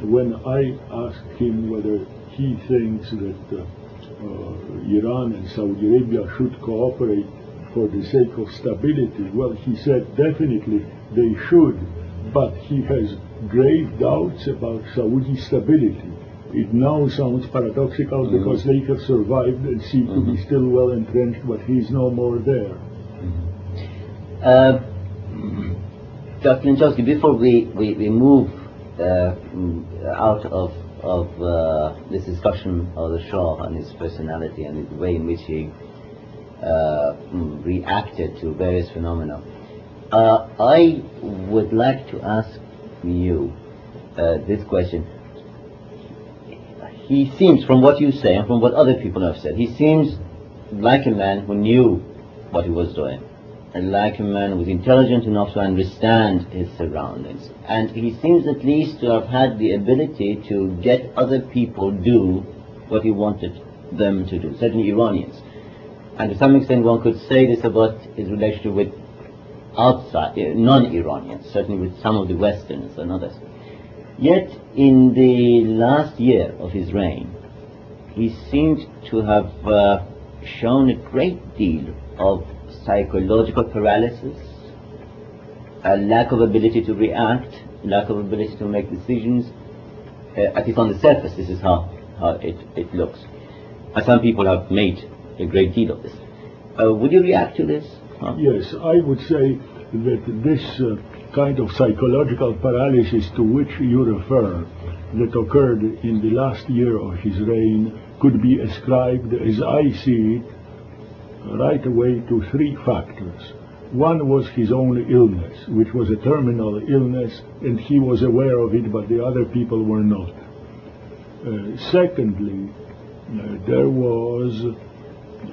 when I asked him whether he thinks that uh, uh, Iran and Saudi Arabia should cooperate for the sake of stability, well, he said definitely they should, but he has grave doubts about Saudi stability. It now sounds paradoxical because they have survived and seem to be still well entrenched, but he's no more there. Uh, Dr. Before we, we, we move mm, out of, of uh, this discussion of the Shah and his personality and the way in which he uh, mm, reacted to various phenomena, uh, I would like to ask you uh, this question. He seems, from what you say and from what other people have said, he seems like a man who knew what he was doing like a man who was intelligent enough to understand his surroundings. And he seems at least to have had the ability to get other people do what he wanted them to do, certainly Iranians. And to some extent one could say this about his relationship with outside, uh, non-Iranians, certainly with some of the Westerners and others. Yet in the last year of his reign, he seemed to have uh, shown a great deal of psychological paralysis, a lack of ability to react, lack of ability to make decisions. Uh, at least on the surface, this is how, how it, it looks. And some people have made a great deal of this. Uh, would you react to this? Huh? Yes, I would say that this uh, kind of psychological paralysis to which you refer that occurred in the last year of his reign could be ascribed, as I see it, right away to three factors. One was his own illness, which was a terminal illness, and he was aware of it, but the other people were not. Uh, secondly, uh, there was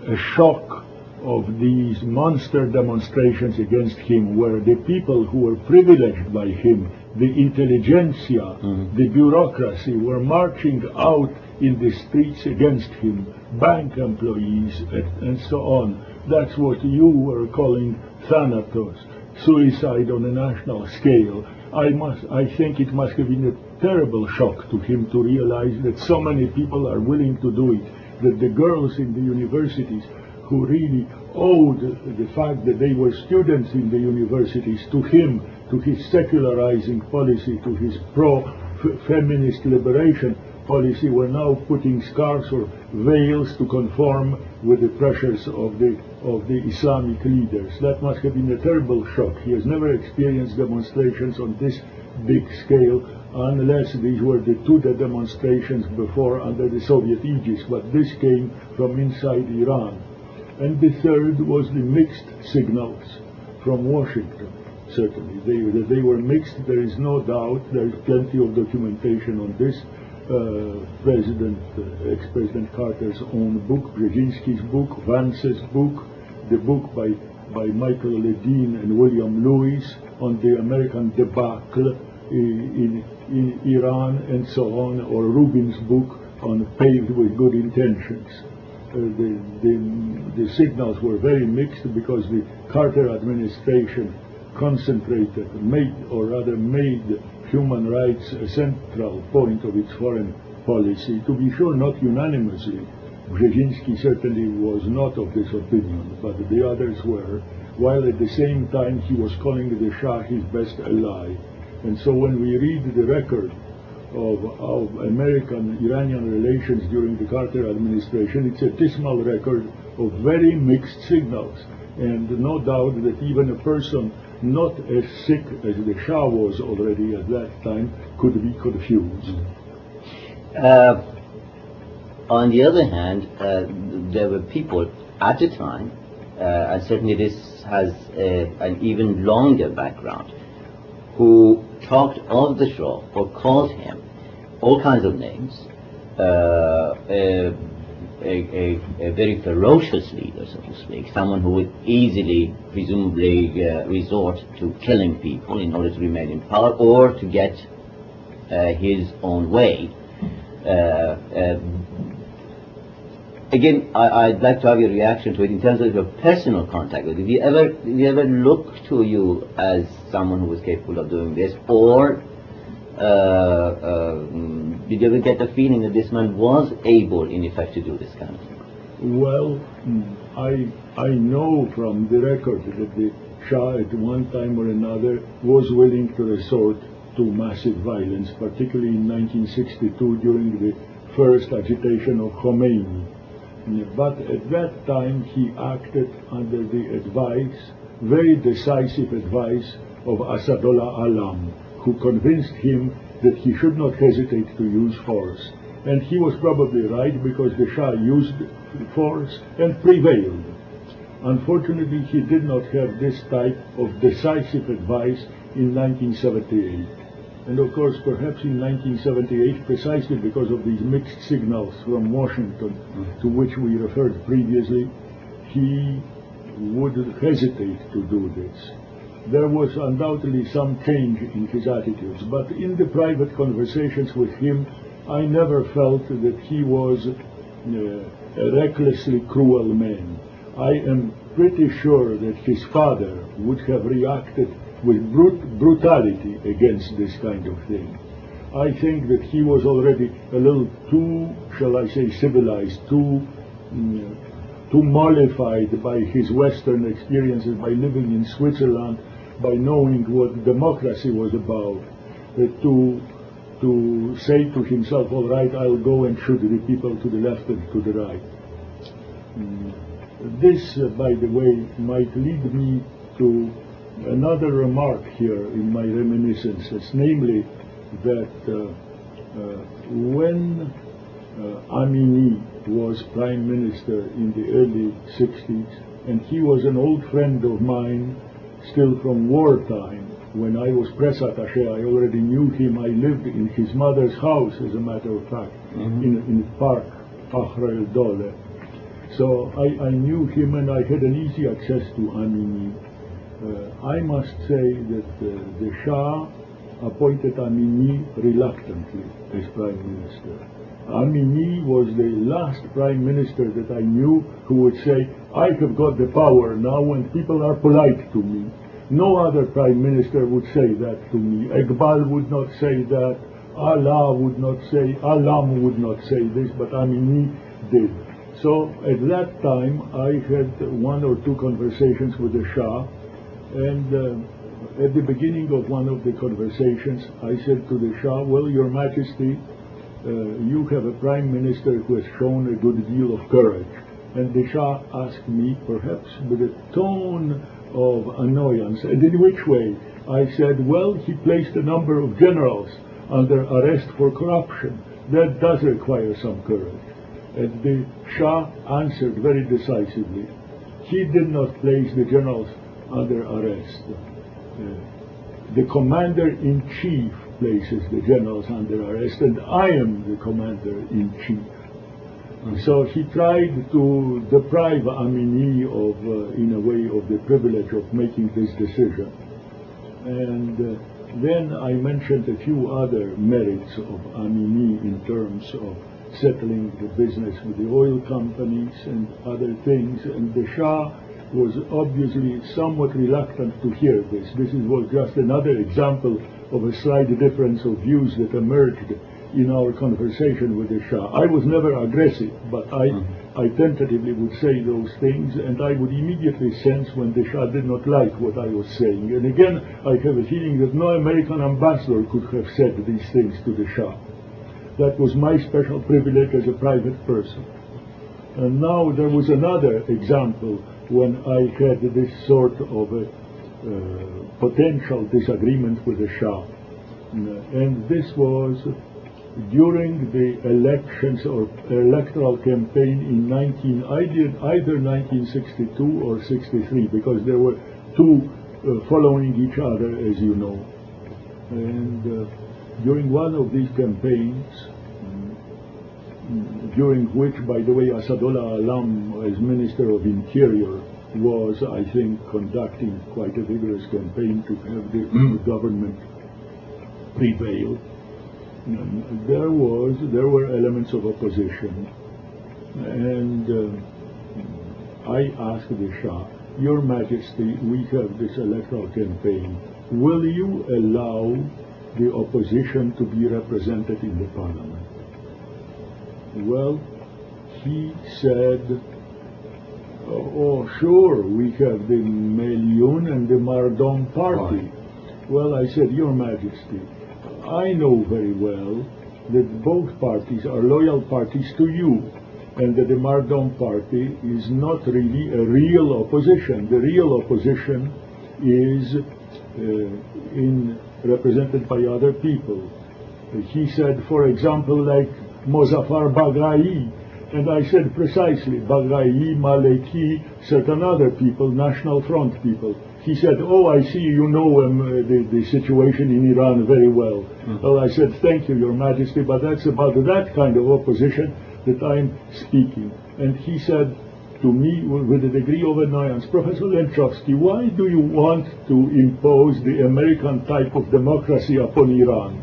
a shock of these monster demonstrations against him, where the people who were privileged by him, the intelligentsia, Mhm. the bureaucracy, were marching out in the streets against him, bank employees, and, and so on. That's what you were calling thanatos, suicide on a national scale. I must, I think it must have been a terrible shock to him to realize that so many people are willing to do it, that the girls in the universities who really owed the fact that they were students in the universities to him, to his secularizing policy, to his pro-feminist liberation policy, were now putting scarves or veils to conform with the pressures of the of the Islamic leaders. That must have been a terrible shock. He has never experienced demonstrations on this big scale unless these were the two demonstrations before under the Soviet aegis, but this came from inside Iran. And the third was the mixed signals from Washington. Certainly, they, they were mixed. There is no doubt. There is plenty of documentation on this. Uh, President, uh, ex-President Carter's own book, Brzezinski's book, Vance's book, the book by by Michael Ledeen and William Lewis on the American debacle in, in Iran and so on, or Rubin's book on Paved with Good Intentions. Uh, the, the, the signals were very mixed because the Carter administration concentrated, made, or rather made human rights a central point of its foreign policy. To be sure, not unanimously. Brzezinski certainly was not of this opinion, but the others were, while at the same time he was calling the Shah his best ally. And so when we read the record of, of American-Iranian relations during the Carter administration, it's a dismal record of very mixed signals. And no doubt that even a person not as sick as the Shah was already at that time could be confused. Uh, on the other hand, uh, there were people at the time, uh, and certainly this has a, an even longer background, who talked of the Shah or called him all kinds of names, uh, a, a, a, very ferocious leader, so to speak, someone who would easily, presumably, uh, resort to killing people in order to remain in power or to get uh, his own way. Uh, uh, again, I, would like to have your reaction to it in terms of your personal contact with it. Did you ever, did you ever look to you as someone who was capable of doing this, or uh, uh, did you ever get the feeling that this man was able, in effect, to do this kind of thing? Well, I I know from the record that the Shah at one time or another was willing to resort to massive violence, particularly in 1962 during the first agitation of Khomeini. But at that time he acted under the advice, very decisive advice of Asadullah Alam, who convinced him that he should not hesitate to use force. And he was probably right because the Shah used force and prevailed. Unfortunately, he did not have this type of decisive advice in 1978. And of course, perhaps in 1978, precisely because of these mixed signals from Washington to which we referred previously, he would hesitate to do this. There was undoubtedly some change in his attitudes, but in the private conversations with him, I never felt that he was uh, a recklessly cruel man. I am pretty sure that his father would have reacted with brut- brutality against this kind of thing. I think that he was already a little too, shall I say, civilized, too mm, too mollified by his Western experiences, by living in Switzerland, by knowing what democracy was about, uh, to to say to himself, all right, I'll go and shoot the people to the left and to the right. Mm. This, uh, by the way, might lead me to another remark here in my reminiscences, namely that uh, uh, when uh, Amini was prime minister in the early 60s, and he was an old friend of mine still from wartime. When I was press attaché, I already knew him. I lived in his mother's house, as a matter of fact, Mhm. in, in Park, Fakhr al-Dowleh. So I, I knew him and I had an easy access to Amini. Uh, I must say that uh, the Shah appointed Amini reluctantly as prime minister. Amini was the last prime minister that I knew who would say, I have got the power now and people are polite to me. No other prime minister would say that to me. Iqbal would not say that. Ala would not say, Alam would not say this, but Amini did. So at that time I had one or two conversations with the Shah and uh, at the beginning of one of the conversations, I said to the Shah, Well, Your Majesty, you have a prime minister who has shown a good deal of courage. And the Shah asked me, perhaps with a tone of annoyance, and in which way? I said, Well, he placed a number of generals under arrest for corruption. That does require some courage. And the Shah answered very decisively. He did not place the generals under arrest. Uh, the commander-in-chief places the generals under arrest, and I am the commander-in-chief. So he tried to deprive Amini of, uh, in a way, of the privilege of making this decision. And uh, then I mentioned a few other merits of Amini in terms of settling the business with the oil companies and other things, and the Shah was obviously somewhat reluctant to hear this. This was just another example of a slight difference of views that emerged in our conversation with the Shah. I was never aggressive, but I, mm-hmm. I tentatively would say those things, and I would immediately sense when the Shah did not like what I was saying. And again, I have a feeling that no American ambassador could have said these things to the Shah. That was my special privilege as a private person. And now there was another example when I had this sort of a potential disagreement with the Shah. And this was during the elections or electoral campaign in 19, either, either 1962 or 63, because there were two uh, following each other, as you know. And uh, during one of these campaigns, during which, by the way, Asadullah Alam, as Minister of Interior, was, I think, conducting quite a vigorous campaign to have the government prevail. And there was, there were elements of opposition, and uh, I asked the Shah, Your Majesty, we have this electoral campaign. Will you allow the opposition to be represented in the parliament? Well, he said, oh, sure, we have the Melliyun and the Mardom party. Well, I said, Your Majesty, I know very well that both parties are loyal parties to you, and that the Mardom party is not really a real opposition. The real opposition is uh, in represented by other people. He said, for example, like Mozaffar Baghai, and I said precisely, Baghai, Maleki, certain other people, National Front people. He said, oh, I see you know um, the, the situation in Iran very well. Well, I said, thank you, Your Majesty, but that's about that kind of opposition that I'm speaking. And he said to me with a degree of annoyance, Professor Lenczowski, why do you want to impose the American type of democracy upon Iran?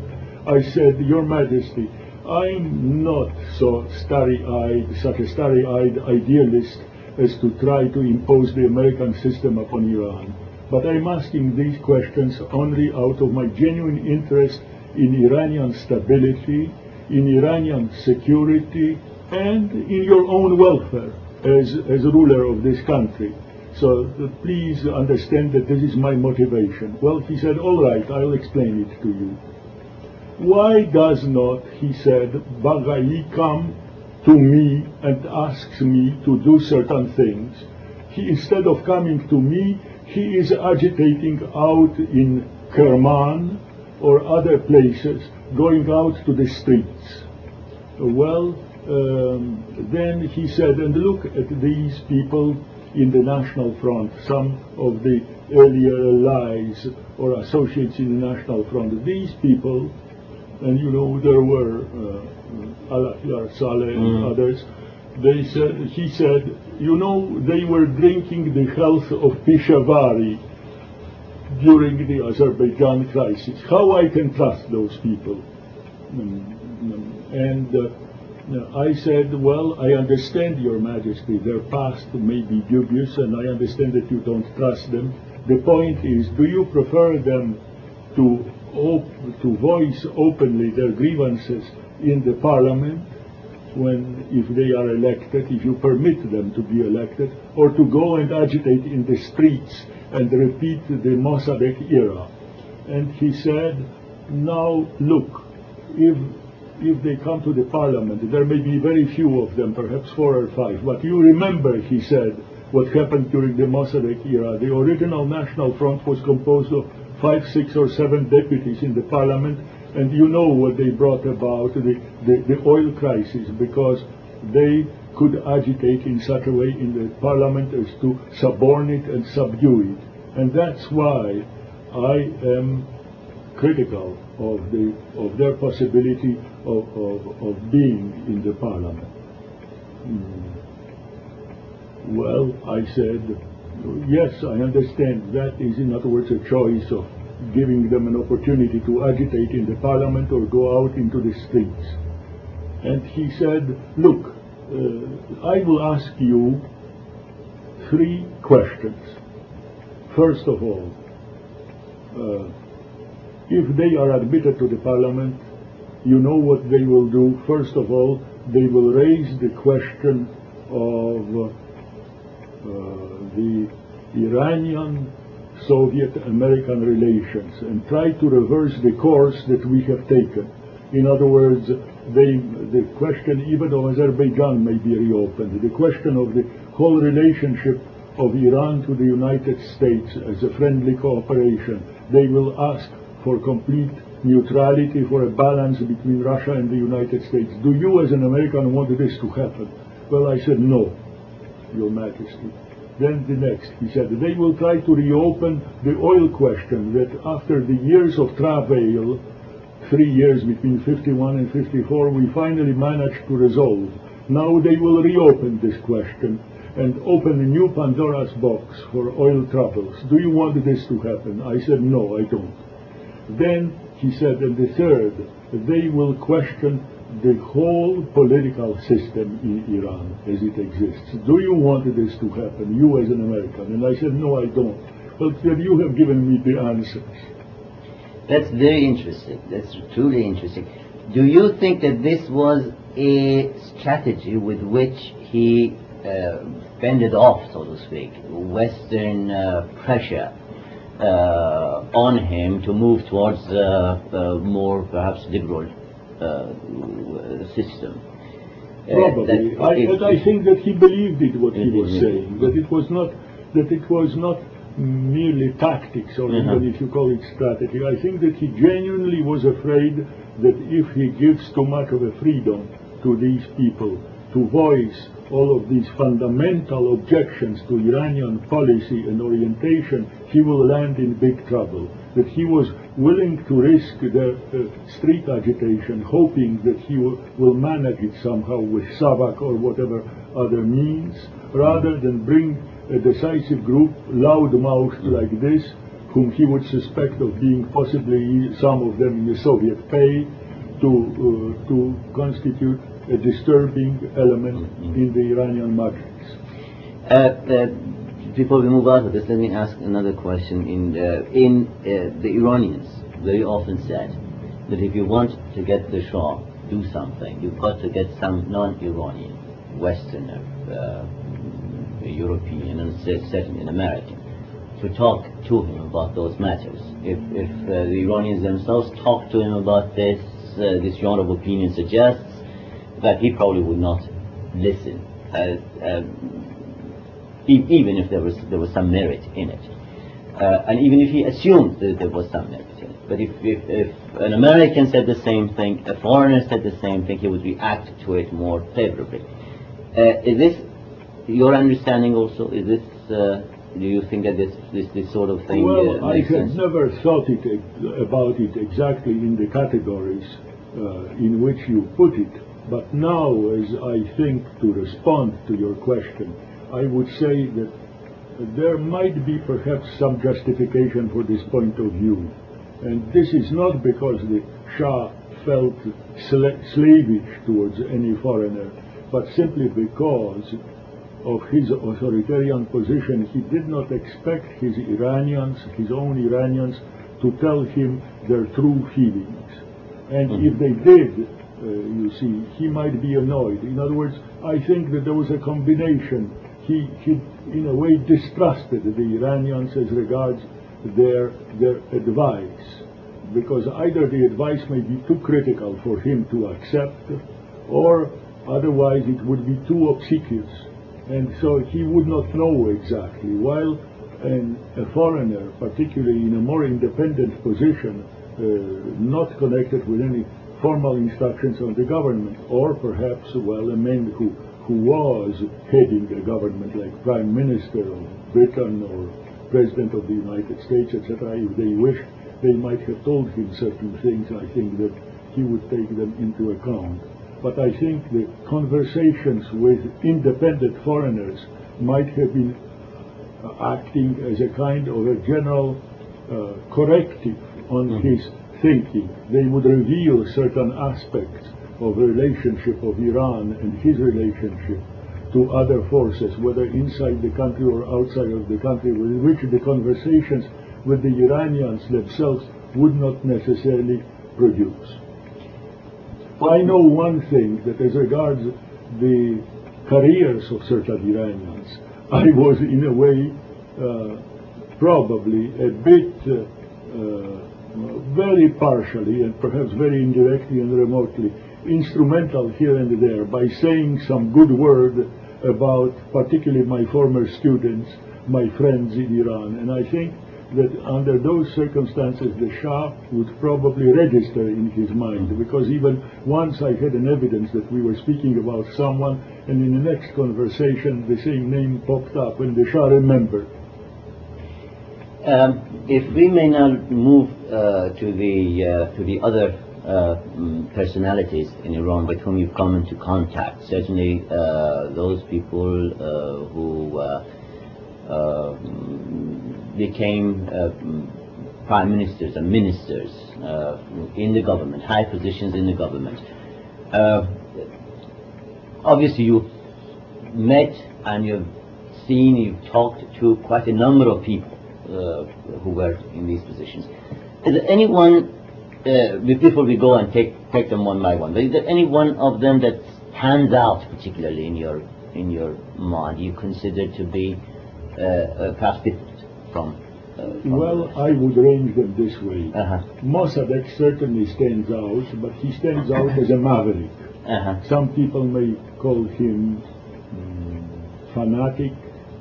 I said, Your Majesty, I'm not so starry-eyed, such a starry-eyed idealist as to try to impose the American system upon Iran. But I'm asking these questions only out of my genuine interest in Iranian stability, in Iranian security, and in your own welfare. as, as ruler of this country. So uh, please understand that this is my motivation. Well, he said, all right, I'll explain it to you. Why does not, he said, Bagai come to me and asks me to do certain things? He, instead of coming to me, he is agitating out in Kerman or other places, going out to the streets. Well, um, then he said, and look at these people in the National Front, some of the earlier allies or associates in the National Front. These people, and you know there were uh, Al Saleh and Mm. others, they said, he said, you know, they were drinking the health of Pishevari during the Azerbaijan crisis. How I can trust those people? Mm, mm, And uh, I said, well, I understand, Your Majesty, their past may be dubious, and I understand that you don't trust them. The point is, do you prefer them to, op- to voice openly their grievances in the parliament, when, if they are elected, if you permit them to be elected, or to go and agitate in the streets and repeat the Mossadegh era? And he said, now look, if if they come to the parliament, there may be very few of them, perhaps four or five. But you remember, he said, what happened during the Mossadegh era. The original National Front was composed of five, six, or seven deputies in the parliament, and you know what they brought about, the, the, the oil crisis, because they could agitate in such a way in the parliament as to suborn it and subdue it. And that's why I am critical of the of their possibility of, of, of being in the parliament. Hmm. Well, I said, yes, I understand that is in other words a choice of giving them an opportunity to agitate in the parliament or go out into the streets. And he said, look, uh, I will ask you three questions. First of all, uh, if they are admitted to the parliament, you know what they will do. First of all, they will raise the question of uh, the Iranian Soviet American relations and try to reverse the course that we have taken. In other words, they, the question even of Azerbaijan may be reopened. The question of the whole relationship of Iran to the United States as a friendly cooperation. They will ask for complete neutrality, for a balance between Russia and the United States. Do you as an American want this to happen? Well, I said no, Your Majesty. Then the next, he said, they will try to reopen the oil question that after the years of travail, three years between 51 and 54, we finally managed to resolve. Now they will reopen this question and open a new Pandora's box for oil troubles. Do you want this to happen? I said, no, I don't. Then he said, and the third, they will question the whole political system in Iran as it exists. Do you want this to happen, you as an American? And I said, no, I don't. Well, then you have given me the answers. That's very interesting. That's truly interesting. Do you think that this was a strategy with which he uh, fended off, so to speak, Western uh, pressure uh, on him to move towards uh, a more perhaps liberal uh, system? Uh, Probably. I, if- and I think that he believed it what he was saying. That it was not that it was not merely tactics or Mhm. even if you call it strategy. I think that he genuinely was afraid that if he gives too much of a freedom to these people to voice all of these fundamental objections to Iranian policy and orientation, he will land in big trouble. That he was willing to risk the uh, street agitation, hoping that he will, manage it somehow with Savak or whatever other means, rather than bring a decisive group, loud-mouthed like this, whom he would suspect of being possibly some of them in the Soviet pay, to uh, to constitute a disturbing element in the Iranian. Uh, uh, before we move on to this, let me ask another question. In uh, in uh, the Iranians very often said that if you want to get the Shah do something, you've got to get some non-Iranian Westerner uh, European and certainly an American to talk to him about those matters. If, if uh, the Iranians themselves talk to him about this, uh, this genre of opinion suggests that he probably would not listen, uh, um, even if there was, there was some merit in it. Uh, and even if he assumed that there was some merit in it. But if, if, if an American said the same thing, a foreigner said the same thing, he would react to it more favorably. Uh, is this your understanding also? Is this, uh, do you think that this, this, this sort of thing Well, uh, I makes had sense? never thought it about it exactly in the categories uh, in which you put it. But now, as I think to respond to your question, I would say that there might be perhaps some justification for this point of view. And this is not because the Shah felt sla- slavish towards any foreigner, but simply because of his authoritarian position, he did not expect his Iranians, his own Iranians, to tell him their true feelings. And if they did, uh, you see, he might be annoyed. In other words, I think that there was a combination. He, he in a way, distrusted the Iranians as regards their, their advice, because either the advice may be too critical for him to accept, or otherwise it would be too obsequious and so he would not know exactly. While an, a foreigner, particularly in a more independent position, uh, not connected with any formal instructions of the government, or perhaps, well, a man who, who was heading a government like Prime Minister of Britain or President of the United States, etc., if they wished, they might have told him certain things. I think that he would take them into account but I think the conversations with independent foreigners might have been uh, acting as a kind of a general uh, corrective on his thinking. They would reveal certain aspects of relationship of Iran and his relationship to other forces, whether inside the country or outside of the country, with which the conversations with the Iranians themselves would not necessarily produce. I know one thing that as regards the careers of certain Iranians, I was in a way uh, probably a bit uh, uh, very partially and perhaps very indirectly and remotely instrumental here and there by saying some good word about particularly my former students, my friends in Iran. And I think that under those circumstances the Shah would probably register in his mind because even once I had an evidence that we were speaking about someone and in the next conversation the same name popped up and the Shah remembered. Um, if we may now move uh, to the uh, to the other personalities in Iran with whom you've come into contact, certainly uh, those people uh, who uh, uh, mm, became uh, prime ministers and ministers uh, in the government, high positions in the government. Uh, obviously, you've met and you've seen, you've talked to quite a number of people uh, who were in these positions. Is there anyone, uh, before we go and take, take them one by one, but is there any one of them that stands out particularly in your, in your mind, you consider to be uh, uh, perhaps different from? Uh, from Well, I would range them this way. uh-huh. Mossadegh certainly stands out, but he stands out as a maverick. Uh-huh. Some people may call him mm, fanatic,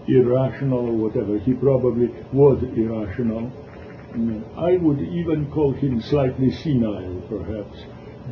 irrational, or whatever. He probably was irrational. Mm, I would even call him slightly senile, perhaps.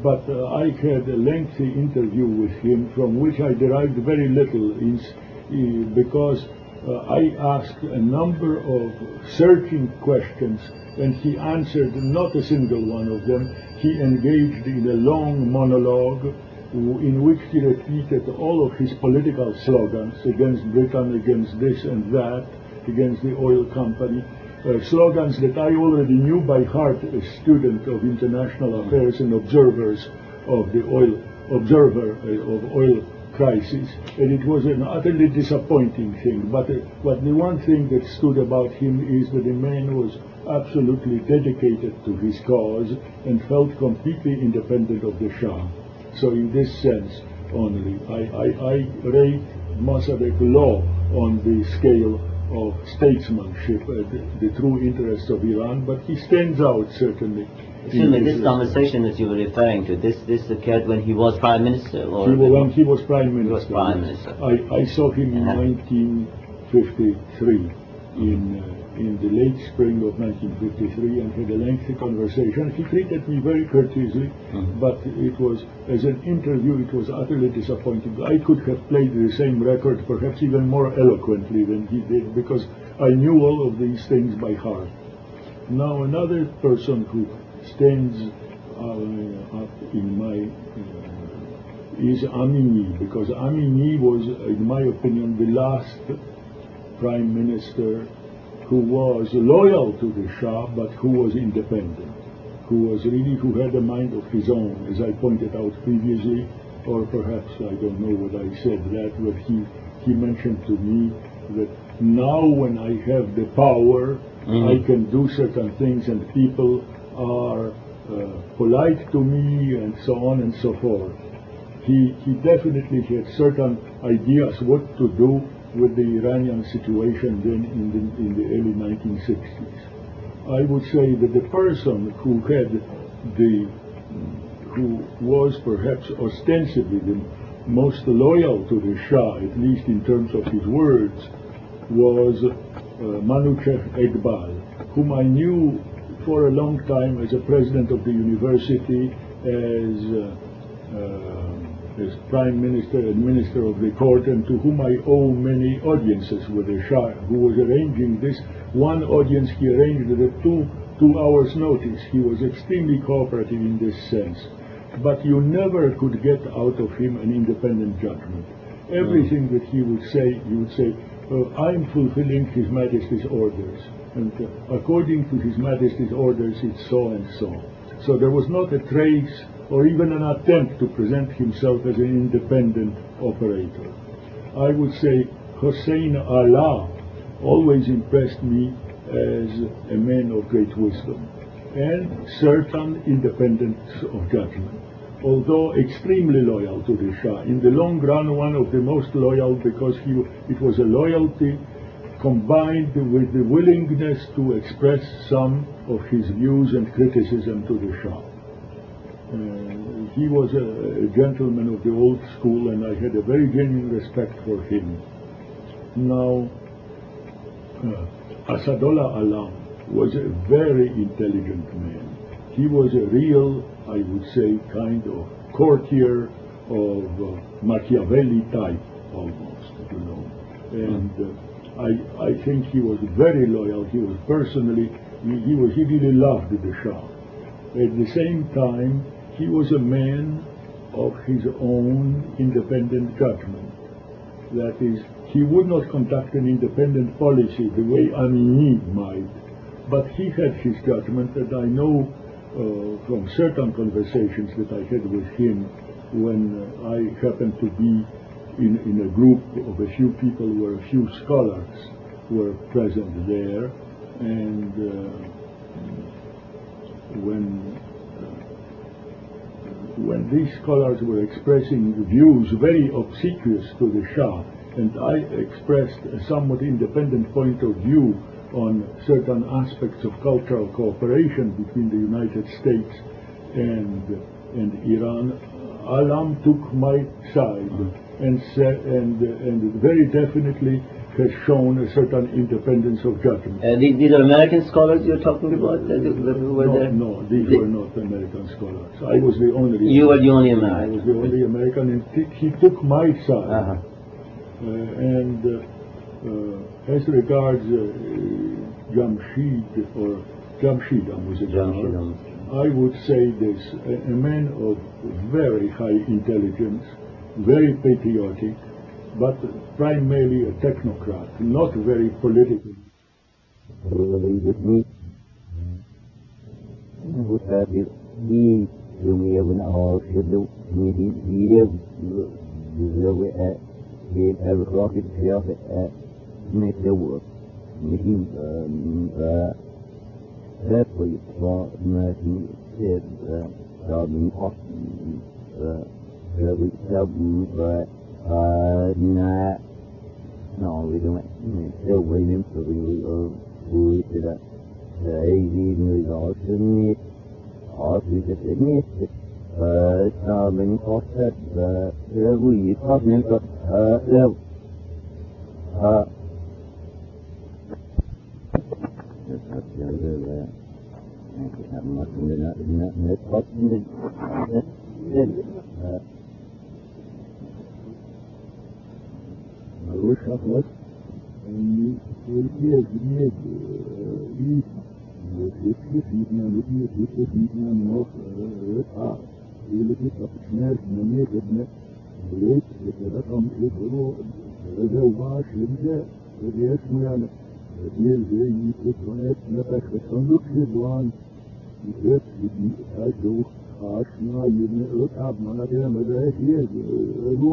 But uh, I had a lengthy interview with him from which I derived very little in, eh, because uh, I asked a number of searching questions and he answered not a single one of them. He engaged in a long monologue in which he repeated all of his political slogans against Britain, against this and that, against the oil company, uh, slogans that I already knew by heart as student of international affairs and observers of the oil observer uh, of oil crisis, and it was an utterly disappointing thing. But, uh, but the one thing that stood about him is that the man was absolutely dedicated to his cause and felt completely independent of the Shah. So in this sense only, I, I, I rate Mossadegh low on the scale of statesmanship, uh, the, the true interests of Iran, but he stands out certainly. In this conversation that you were referring to, this this occurred when he was prime minister, or He was, when he was prime minister. was prime minister. I, I saw him in Uh-huh. 1953, in uh, in the late spring of 1953, and had a lengthy conversation. He treated me very courteously, Mhm. but it was as an interview, it was utterly disappointing. I could have played the same record, perhaps even more eloquently than he did, because I knew all of these things by heart. Now another person who stands uh, up in my uh, is Amini, because Amini was, in my opinion, the last prime minister who was loyal to the Shah, but who was independent, who was really, who had a mind of his own, as I pointed out previously, or perhaps I don't know what I said that, but he, he mentioned to me that now when I have the power, Mhm. I can do certain things and people are uh, polite to me and so on and so forth. He, he definitely had certain ideas what to do with the Iranian situation then in the, in the early 1960s. I would say that the person who had the, who was perhaps ostensibly the most loyal to the Shah, at least in terms of his words, was uh, Manuchehr Iqbal, whom I knew for a long time as a president of the university, as uh, uh, as prime minister and minister of the court, and to whom I owe many audiences with the Shah, who was arranging this. One audience he arranged at two two hours notice. He was extremely cooperative in this sense, but you never could get out of him an independent judgment. Everything that he would say, he would say, uh, I'm fulfilling His Majesty's orders. And uh, according to His Majesty's orders, it's so and so. So there was not a trace or even an attempt to present himself as an independent operator. I would say Hussein Ala always impressed me as a man of great wisdom and certain independence of judgment although extremely loyal to the Shah. In the long run, one of the most loyal because he, it was a loyalty combined with the willingness to express some of his views and criticism to the Shah. Uh, he was a, gentleman of the old school, and I had a very genuine respect for him. Now, uh, Asadullah Alam was a very intelligent man. He was a real, I would say, kind of courtier of uh, Machiavelli type, almost, you know. And uh, I, I think he was very loyal. He was personally, he was, he really loved the Shah. At the same time, he was a man of his own independent judgment. That is, he would not conduct an independent policy the way Amini might, but he had his judgment, and I know uh, from certain conversations that I had with him when uh, I happened to be in, in a group of a few people where a few scholars were present there, and uh, when when these scholars were expressing views very obsequious to the Shah, and I expressed a somewhat independent point of view on certain aspects of cultural cooperation between the United States and and Iran, Alam took my side and and and very definitely has shown a certain independence of judgment. Uh, these, these are American scholars you're talking about who were No, no, these The- were not American scholars. I was the only. You were the only American. I was the only American, and t- he took my side. Uh-huh. Uh, and uh, uh, as regards uh, Jamshid or Jamshid Amuzegar, Jamshid Ahmad. I would say this: a, a man of very high intelligence, very patriotic, but primarily a technocrat, not very political. not no, we don't. Still waiting for the vui thì là để đi người đó thương nghiệp họ thì sẽ thương nghiệp và cho mình có thật và đưa vui ý thoát nên có thở yêu thở thật sự là Hãy subscribe cho kênh Ghiền Mì Gõ Để không bỏ lỡ những video hấp dẫn хороший оклад. Они только имеют и светло-светло, люди светло-светло, но это ये लेकिन अपने महीने जितने late ज़्यादा कम से करो रजा हुआ शरीर रेस में ये ये ये कुछ होने न तक संदूक से भगवान ये है जो खास ना ये में अब मना देना मज़ा है ये वो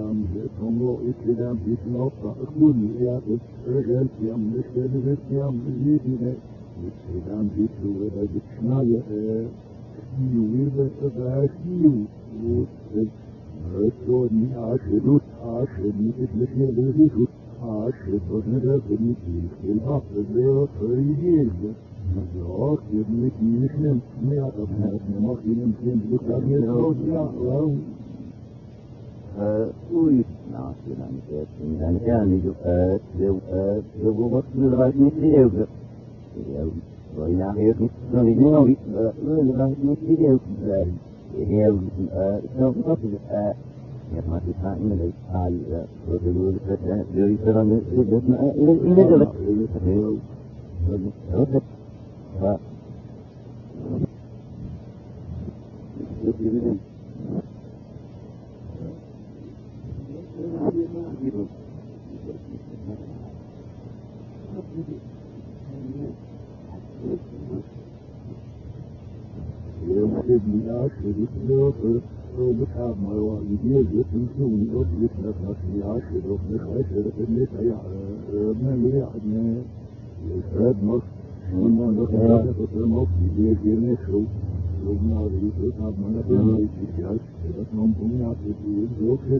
am Kongo ist wieder ein bisschen auf Achmuni, ja, Regel, sie haben nicht der Gesetz, sie haben nicht die Idee, ist wieder ein bisschen über die Schnalle, äh, Kiu, wie wird das da, Kiu, wo es hört so, nie Asche, Lut, Asche, nicht ist nicht mehr wirklich gut, Asche, was nicht das, wenn ich die Stil hab, das wäre für die mehr als auf dem Herzen, macht ihnen schlimm, ich sag mir, ja, ja, ja, يعني كان يجوقات يجوقات يجوقات لغاية نسي يجوق وإلى آخره نسي يجوق لغاية نسي يجوق يجوق سوف تصل يقرأ في قائمة الذي قال وجلول فتاة يريدون من سجدة إلى جلت ردت ف Thank you. نتعوي بس نسم الباص على نسمة بتخص أشوف رويتي عشر ساكين من عري جدا يجي في جسد لسنا وباوند الباص بعد لقمة أضواء أصفش نقني أو أو خير وصاد وصاد في سيد في ذات مخنا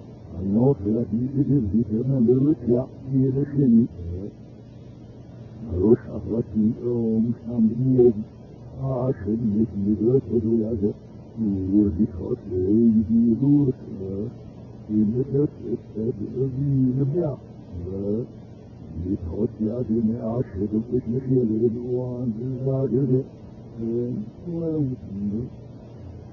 نوبع أسناد بجو يش كم واحد يسمي من يجي بس كم واحد صندوق يقوم يعني شو في بيتنا بس عكس ذلك من أنا جبت عن أنا رجعتني فوقو بالسياسة بيبني بتدرو يعني يسيرك يسيرك يسيرك يسيرك يسيرك الناس يدوك تخرج الأشياء مش نيتا على بربي يسمع يسمع يعني مش نيتا بقول يجيبوا بيت هذا بيت ودي في ناري وضع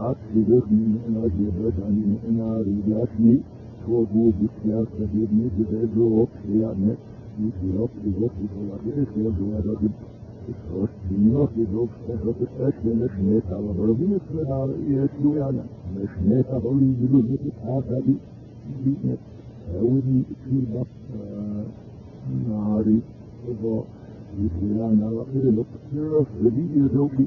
Aktiviteten acıdır tanımlar ilaçlı Çoğu bükler sebebini güzel yok yani Yüzü yok yok yok yok yok yok Yok yok yok eşlemiş ne tabaları bir sıra yetmiyor yani. Ne tabaları yüzünü bir tabi bir أولي كلمة ناري وإلى نار الأقصر في ذوقي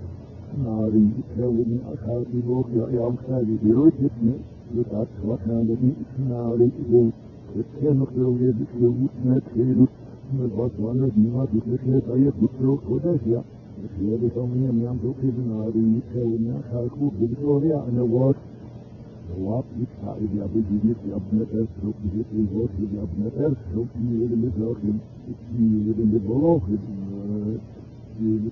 Mari, Elin, Akati, Borgia, Jamsa, die Heroik het niet, de dat wat Ik de Nari, de Kernog, de Wede, de Woednet, niet, met wat wanneer niemand doet, de Kerk, hij heeft goed groot Kodesia. De Kerk van mij, Miam, ook even Nari, Elin, Akati, ja, en de woord. Wat ik ga, ik heb het hier, ik heb net die ik heb het hier, ik heb net ik heb hier in de zorgen, ik zie hier in de belogen, ik zie hier in de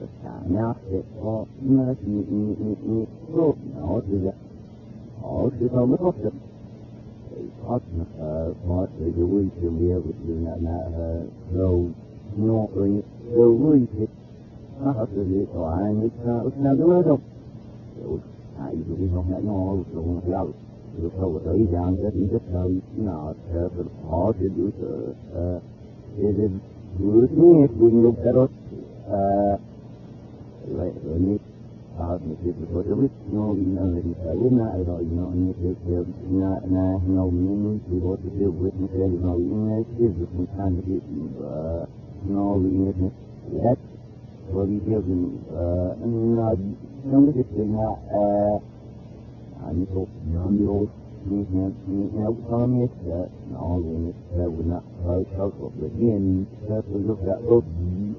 ศึกษาเนาะเหตุพอเมื่อทีอีอีอีรูปหนอทีละหอคือเราไม่ครบจุด thoát uh, thoát thì the way to live you know not uh, so no bring the way to nó hợp từ gì tòa anh ta ước nào đúng đâu ai cũng không ngại nó cũng lâu được đâu tới rằng cái gì rất lâu nó theo cái khó thì đủ sự thì đủ thế cũng lúc đó Right, no you. uh, no,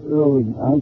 no,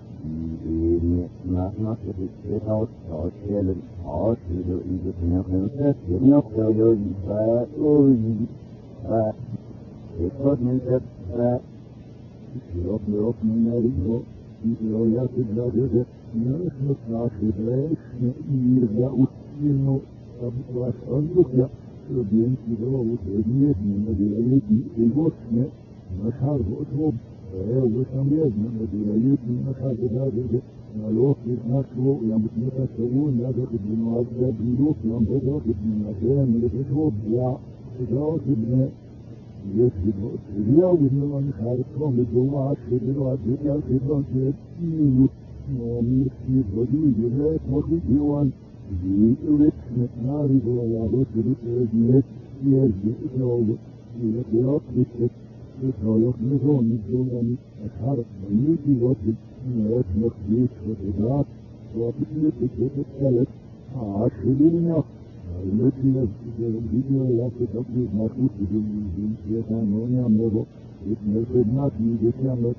die not not without thought and thought you. do you do now concept you know so you but oh you but the thought means that that you don't you don't mean that you know you know you have to know this you know it's not not the place you know you know was underdruck ja so bien you know was eben nicht mehr die Leute die Emotionen was halt was oben وكان بيزن مديرية من مشهر بذلك الوقت نفسه يمت متسوون لا تقد المعذب بلوك يم بدأت من مكان لتشوف يا إجراءات ابن يسجد وإسريا وإن من خارجهم للجماعة شدر وعدد الخبران شديد ومن السيد وجود جزاء مخيط يوان die met nari voor ja wat de net hier die ik zou dat nu gewoon niet doen en het hart benieuwd die wordt het nooit nog niet gedaan. Wat ik nu ik het zelf, maar jullie nog. Maar nu die de video laat ik ook niet maar goed te doen, die zien ze gaan nooit aan mogen. Ik moet het na die gekamerd.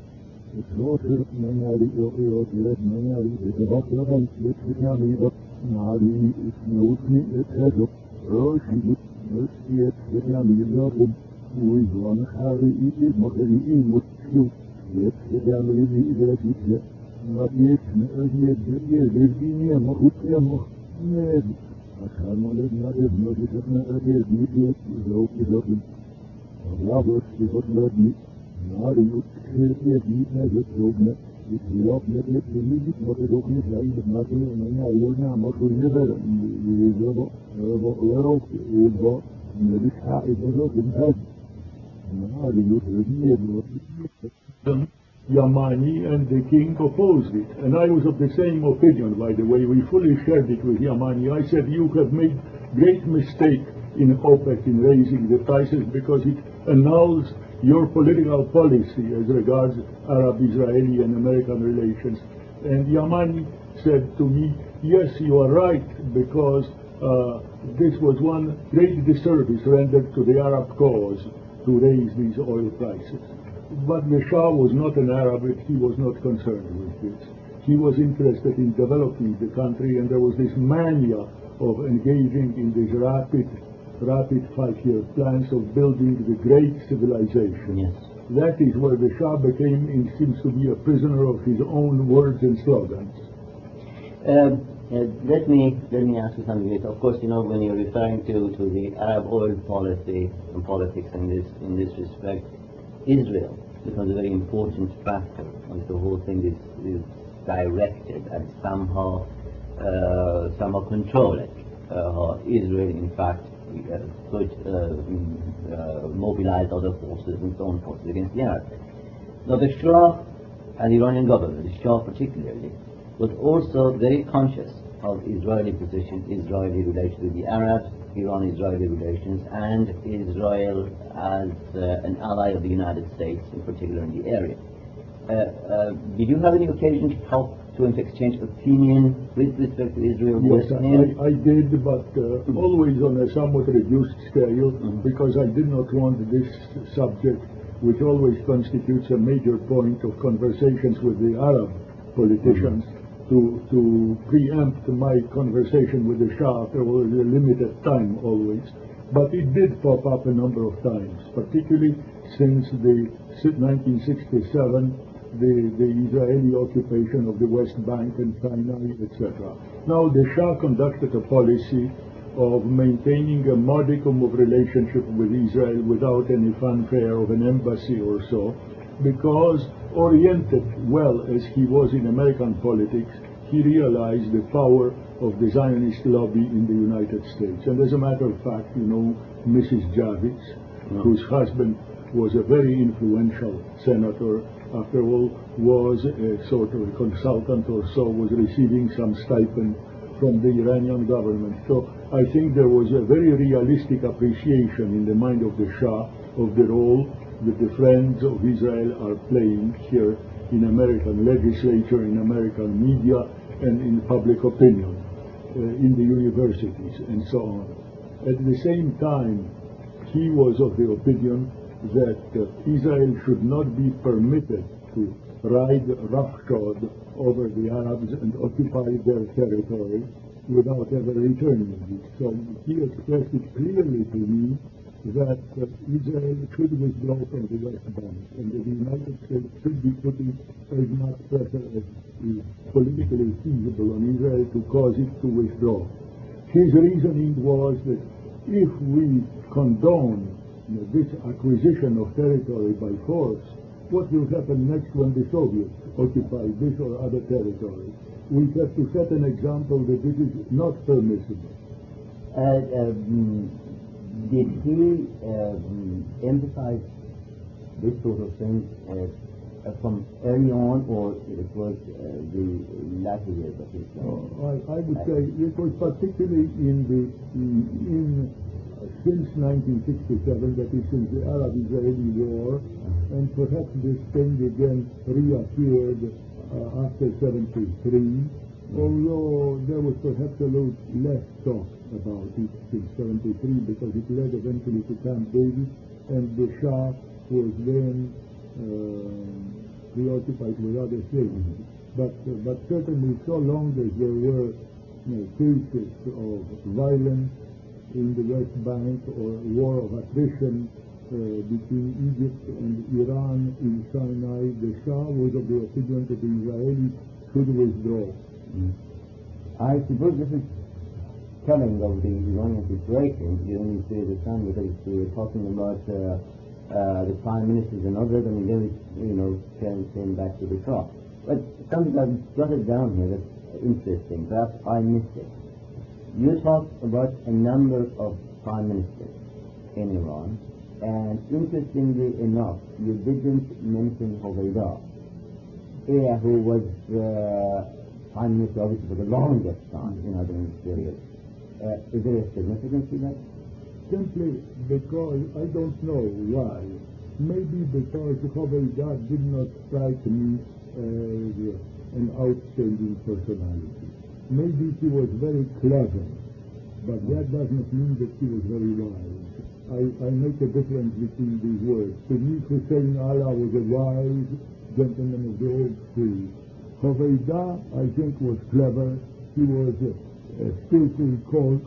Het grote mengen die ook heel erg mengen die de Ik van het gegaan die dat. Maar die is nooit niet het gezond. Roosje moet, moet je het gegaan die dat komt. ويجوان خارئي مغرئي مستيو يتسدام يدي إذا جدا ما بيتنا أهي الدنيا لبينيا مخوتيا مخوتيا أكان ولدنا إذن وجدنا أهي الدنيا إذا وكذا الله استفاد لدي نار يتكير يدينا جدوبنا الخلاف يجب تميزك وتدوكي سعيد مثلا من أولنا مصر نبرا يرى ويرى ويرى ويرى ويرى ويرى ويرى Yamani and the king opposed it. And I was of the same opinion, by the way. We fully shared it with Yamani. I said, you have made great mistake in OPEC in raising the prices because it annuls your political policy as regards Arab-Israeli and American relations. And Yamani said to me, yes, you are right, because uh, this was one great disservice rendered to the Arab cause to raise these oil prices. But the Shah was not an Arab, he was not concerned with this. He was interested in developing the country, and there was this mania of engaging in these rapid, rapid five-year plans of building the great civilization. Yes. That is where the Shah became, and seems to be a prisoner of his own words and slogans. Um, uh, let me let me ask you something. Of course, you know when you're referring to, to the Arab oil policy and politics in this in this respect, Israel becomes a very important factor as the whole thing is, is directed and somehow uh, somehow controlled. Uh, Israel, in fact, uh, could uh, mm, uh, mobilize other forces and so on forces against the Arabs. Now the Shah and the Iranian government, the Shah particularly, was also very conscious of Israeli position, Israeli relations with the Arabs, Iran-Israeli relations, and Israel as uh, an ally of the United States, in particular in the area. Uh, uh, did you have any occasion to talk to exchange opinion with respect to Israel? Yes. I, I did, but uh, always on a somewhat reduced scale, because I did not want this subject, which always constitutes a major point of conversations with the Arab politicians, to, to preempt my conversation with the Shah. There was a limited time always, but it did pop up a number of times, particularly since the 1967 the, the Israeli occupation of the West Bank and Sinai, etc. Now, the Shah conducted a policy of maintaining a modicum of relationship with Israel without any fanfare of an embassy or so, because oriented well as he was in American politics, he realized the power of the Zionist lobby in the United States. And as a matter of fact, you know, Mrs. Javits, whose husband was a very influential senator, after all, was a sort of a consultant or so, was receiving some stipend from the Iranian government. So I think there was a very realistic appreciation in the mind of the Shah of the role that the friends of Israel are playing here in American legislature, in American media, and in public opinion, uh, in the universities, and so on. At the same time, he was of the opinion that uh, Israel should not be permitted to ride roughshod over the Arabs and occupy their territory without ever returning it. So he expressed it clearly to me that Israel could withdraw from the West Bank and that the United States should be putting as much pressure as is politically feasible on Israel to cause it to withdraw. His reasoning was that if we condone you know, this acquisition of territory by force, what will happen next when the Soviets occupy this or other territory? We have to set an example that this is not permissible. Uh, did he um, emphasize this sort of thing uh, uh, from early on, or it was uh, the latter years of his life? Uh, I, I would say it was particularly in the in, uh, since 1967, that is since the Arab-Israeli war, and perhaps this thing again reappeared uh, after 73, although there was perhaps a little less talk about it since 73 because it led eventually to Camp David, and the Shah was then uh, preoccupied with other things. But, uh, but certainly so long as there were you know, cases of violence in the West Bank or war of attrition between Egypt and Iran in Sinai, the Shah was of the opinion that the Israelis should withdraw. I suppose this is telling of the Iranian situation during this period of time because we're talking about uh, uh, the prime ministers and others, and then it, you know, came, back to the Shah. But something I've jotted down here that's interesting, perhaps I missed it. You talked about a number of prime ministers in Iran, and interestingly enough, you didn't mention Hoveyda, who was uh, prime minister obviously for the longest time, in know, during period. Uh, is there a significance to that? Simply because I don't know why. Maybe because Hoveyda did not strike me as an outstanding personality. Maybe he was very clever, but that does not mean that he was very wise. I, I make a difference between these words. To me, Hussein Ala was a wise gentleman of the old school. Hoveyda, I think, was clever. He was a, a skillful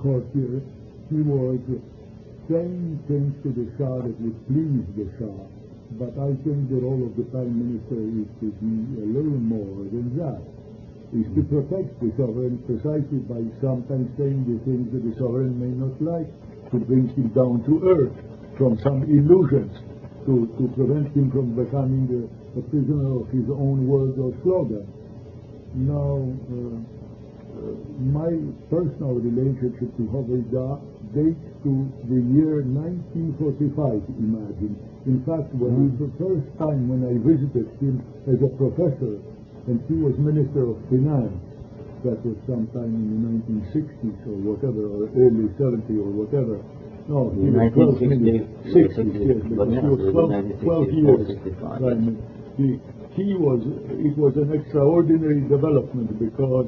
courtier. He was uh, saying things to the Shah that would please the Shah. But I think the role of the Prime Minister is to be a little more than that. Is to protect the sovereign precisely by sometimes saying the things that the sovereign may not like, to bring him down to earth from some illusions, to, to prevent him from becoming a, a prisoner of his own words or slogans. Now, uh, my personal relationship to Hoveyda dates to the year 1945, imagine. In fact, when it was the first time when I visited him as a professor, and he was Minister of Finance, that was sometime in the 1960s or whatever, or early 70s or whatever. No, he was 12 minutes, 60s, yes, because he was 12, 12 years. He was, it was an extraordinary development because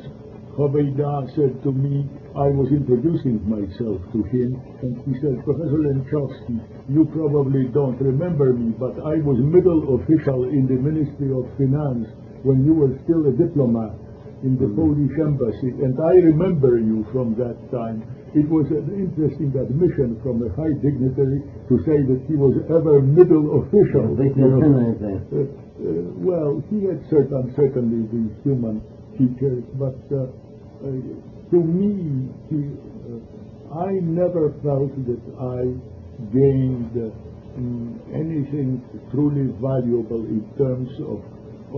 Hoveyda said to me, I was introducing myself to him, and he said, Professor Lenczowski, you probably don't remember me, but I was middle official in the Ministry of Finance when you were still a diplomat in the Polish embassy, and I remember you from that time. It was an interesting admission from a high dignitary to say that he was ever middle official. Uh, well, he had certain, certainly the human features, but uh, uh, to me, he, I never felt that I gained um, anything truly valuable in terms of,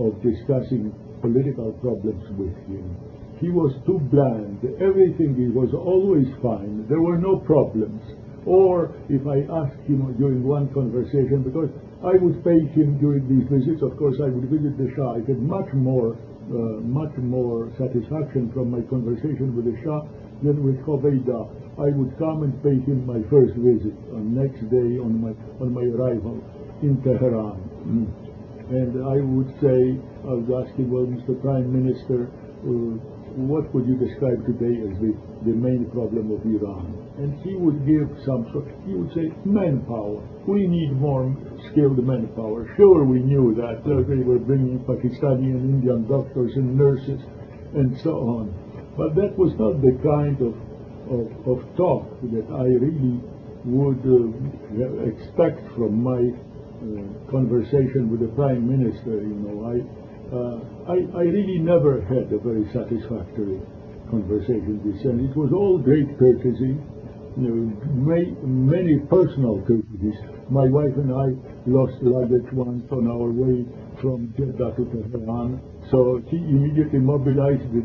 of discussing political problems with him. He was too bland. Everything he was always fine. There were no problems. Or if I asked him during one conversation, because I would pay him during these visits, of course I would visit the Shah. I had much more, uh, much more satisfaction from my conversation with the Shah than with Hoveyda. I would come and pay him my first visit on next day on my on my arrival in Tehran. Mm. And I would say, I would ask him, well, Mr. Prime Minister, uh, what would you describe today as the, the main problem of Iran? And he would give some sort, he would say, manpower. We need more skilled manpower. Sure, we knew that. Uh, they were bringing Pakistani and Indian doctors and nurses and so on. But that was not the kind of, of, of talk that I really would uh, expect from my uh, conversation with the prime minister, you know, I, uh, I, I really never had a very satisfactory conversation with him. It was all great courtesy, you know, may, many personal courtesies. My wife and I lost luggage once on our way from Jeddah to Tehran, so he immediately mobilized the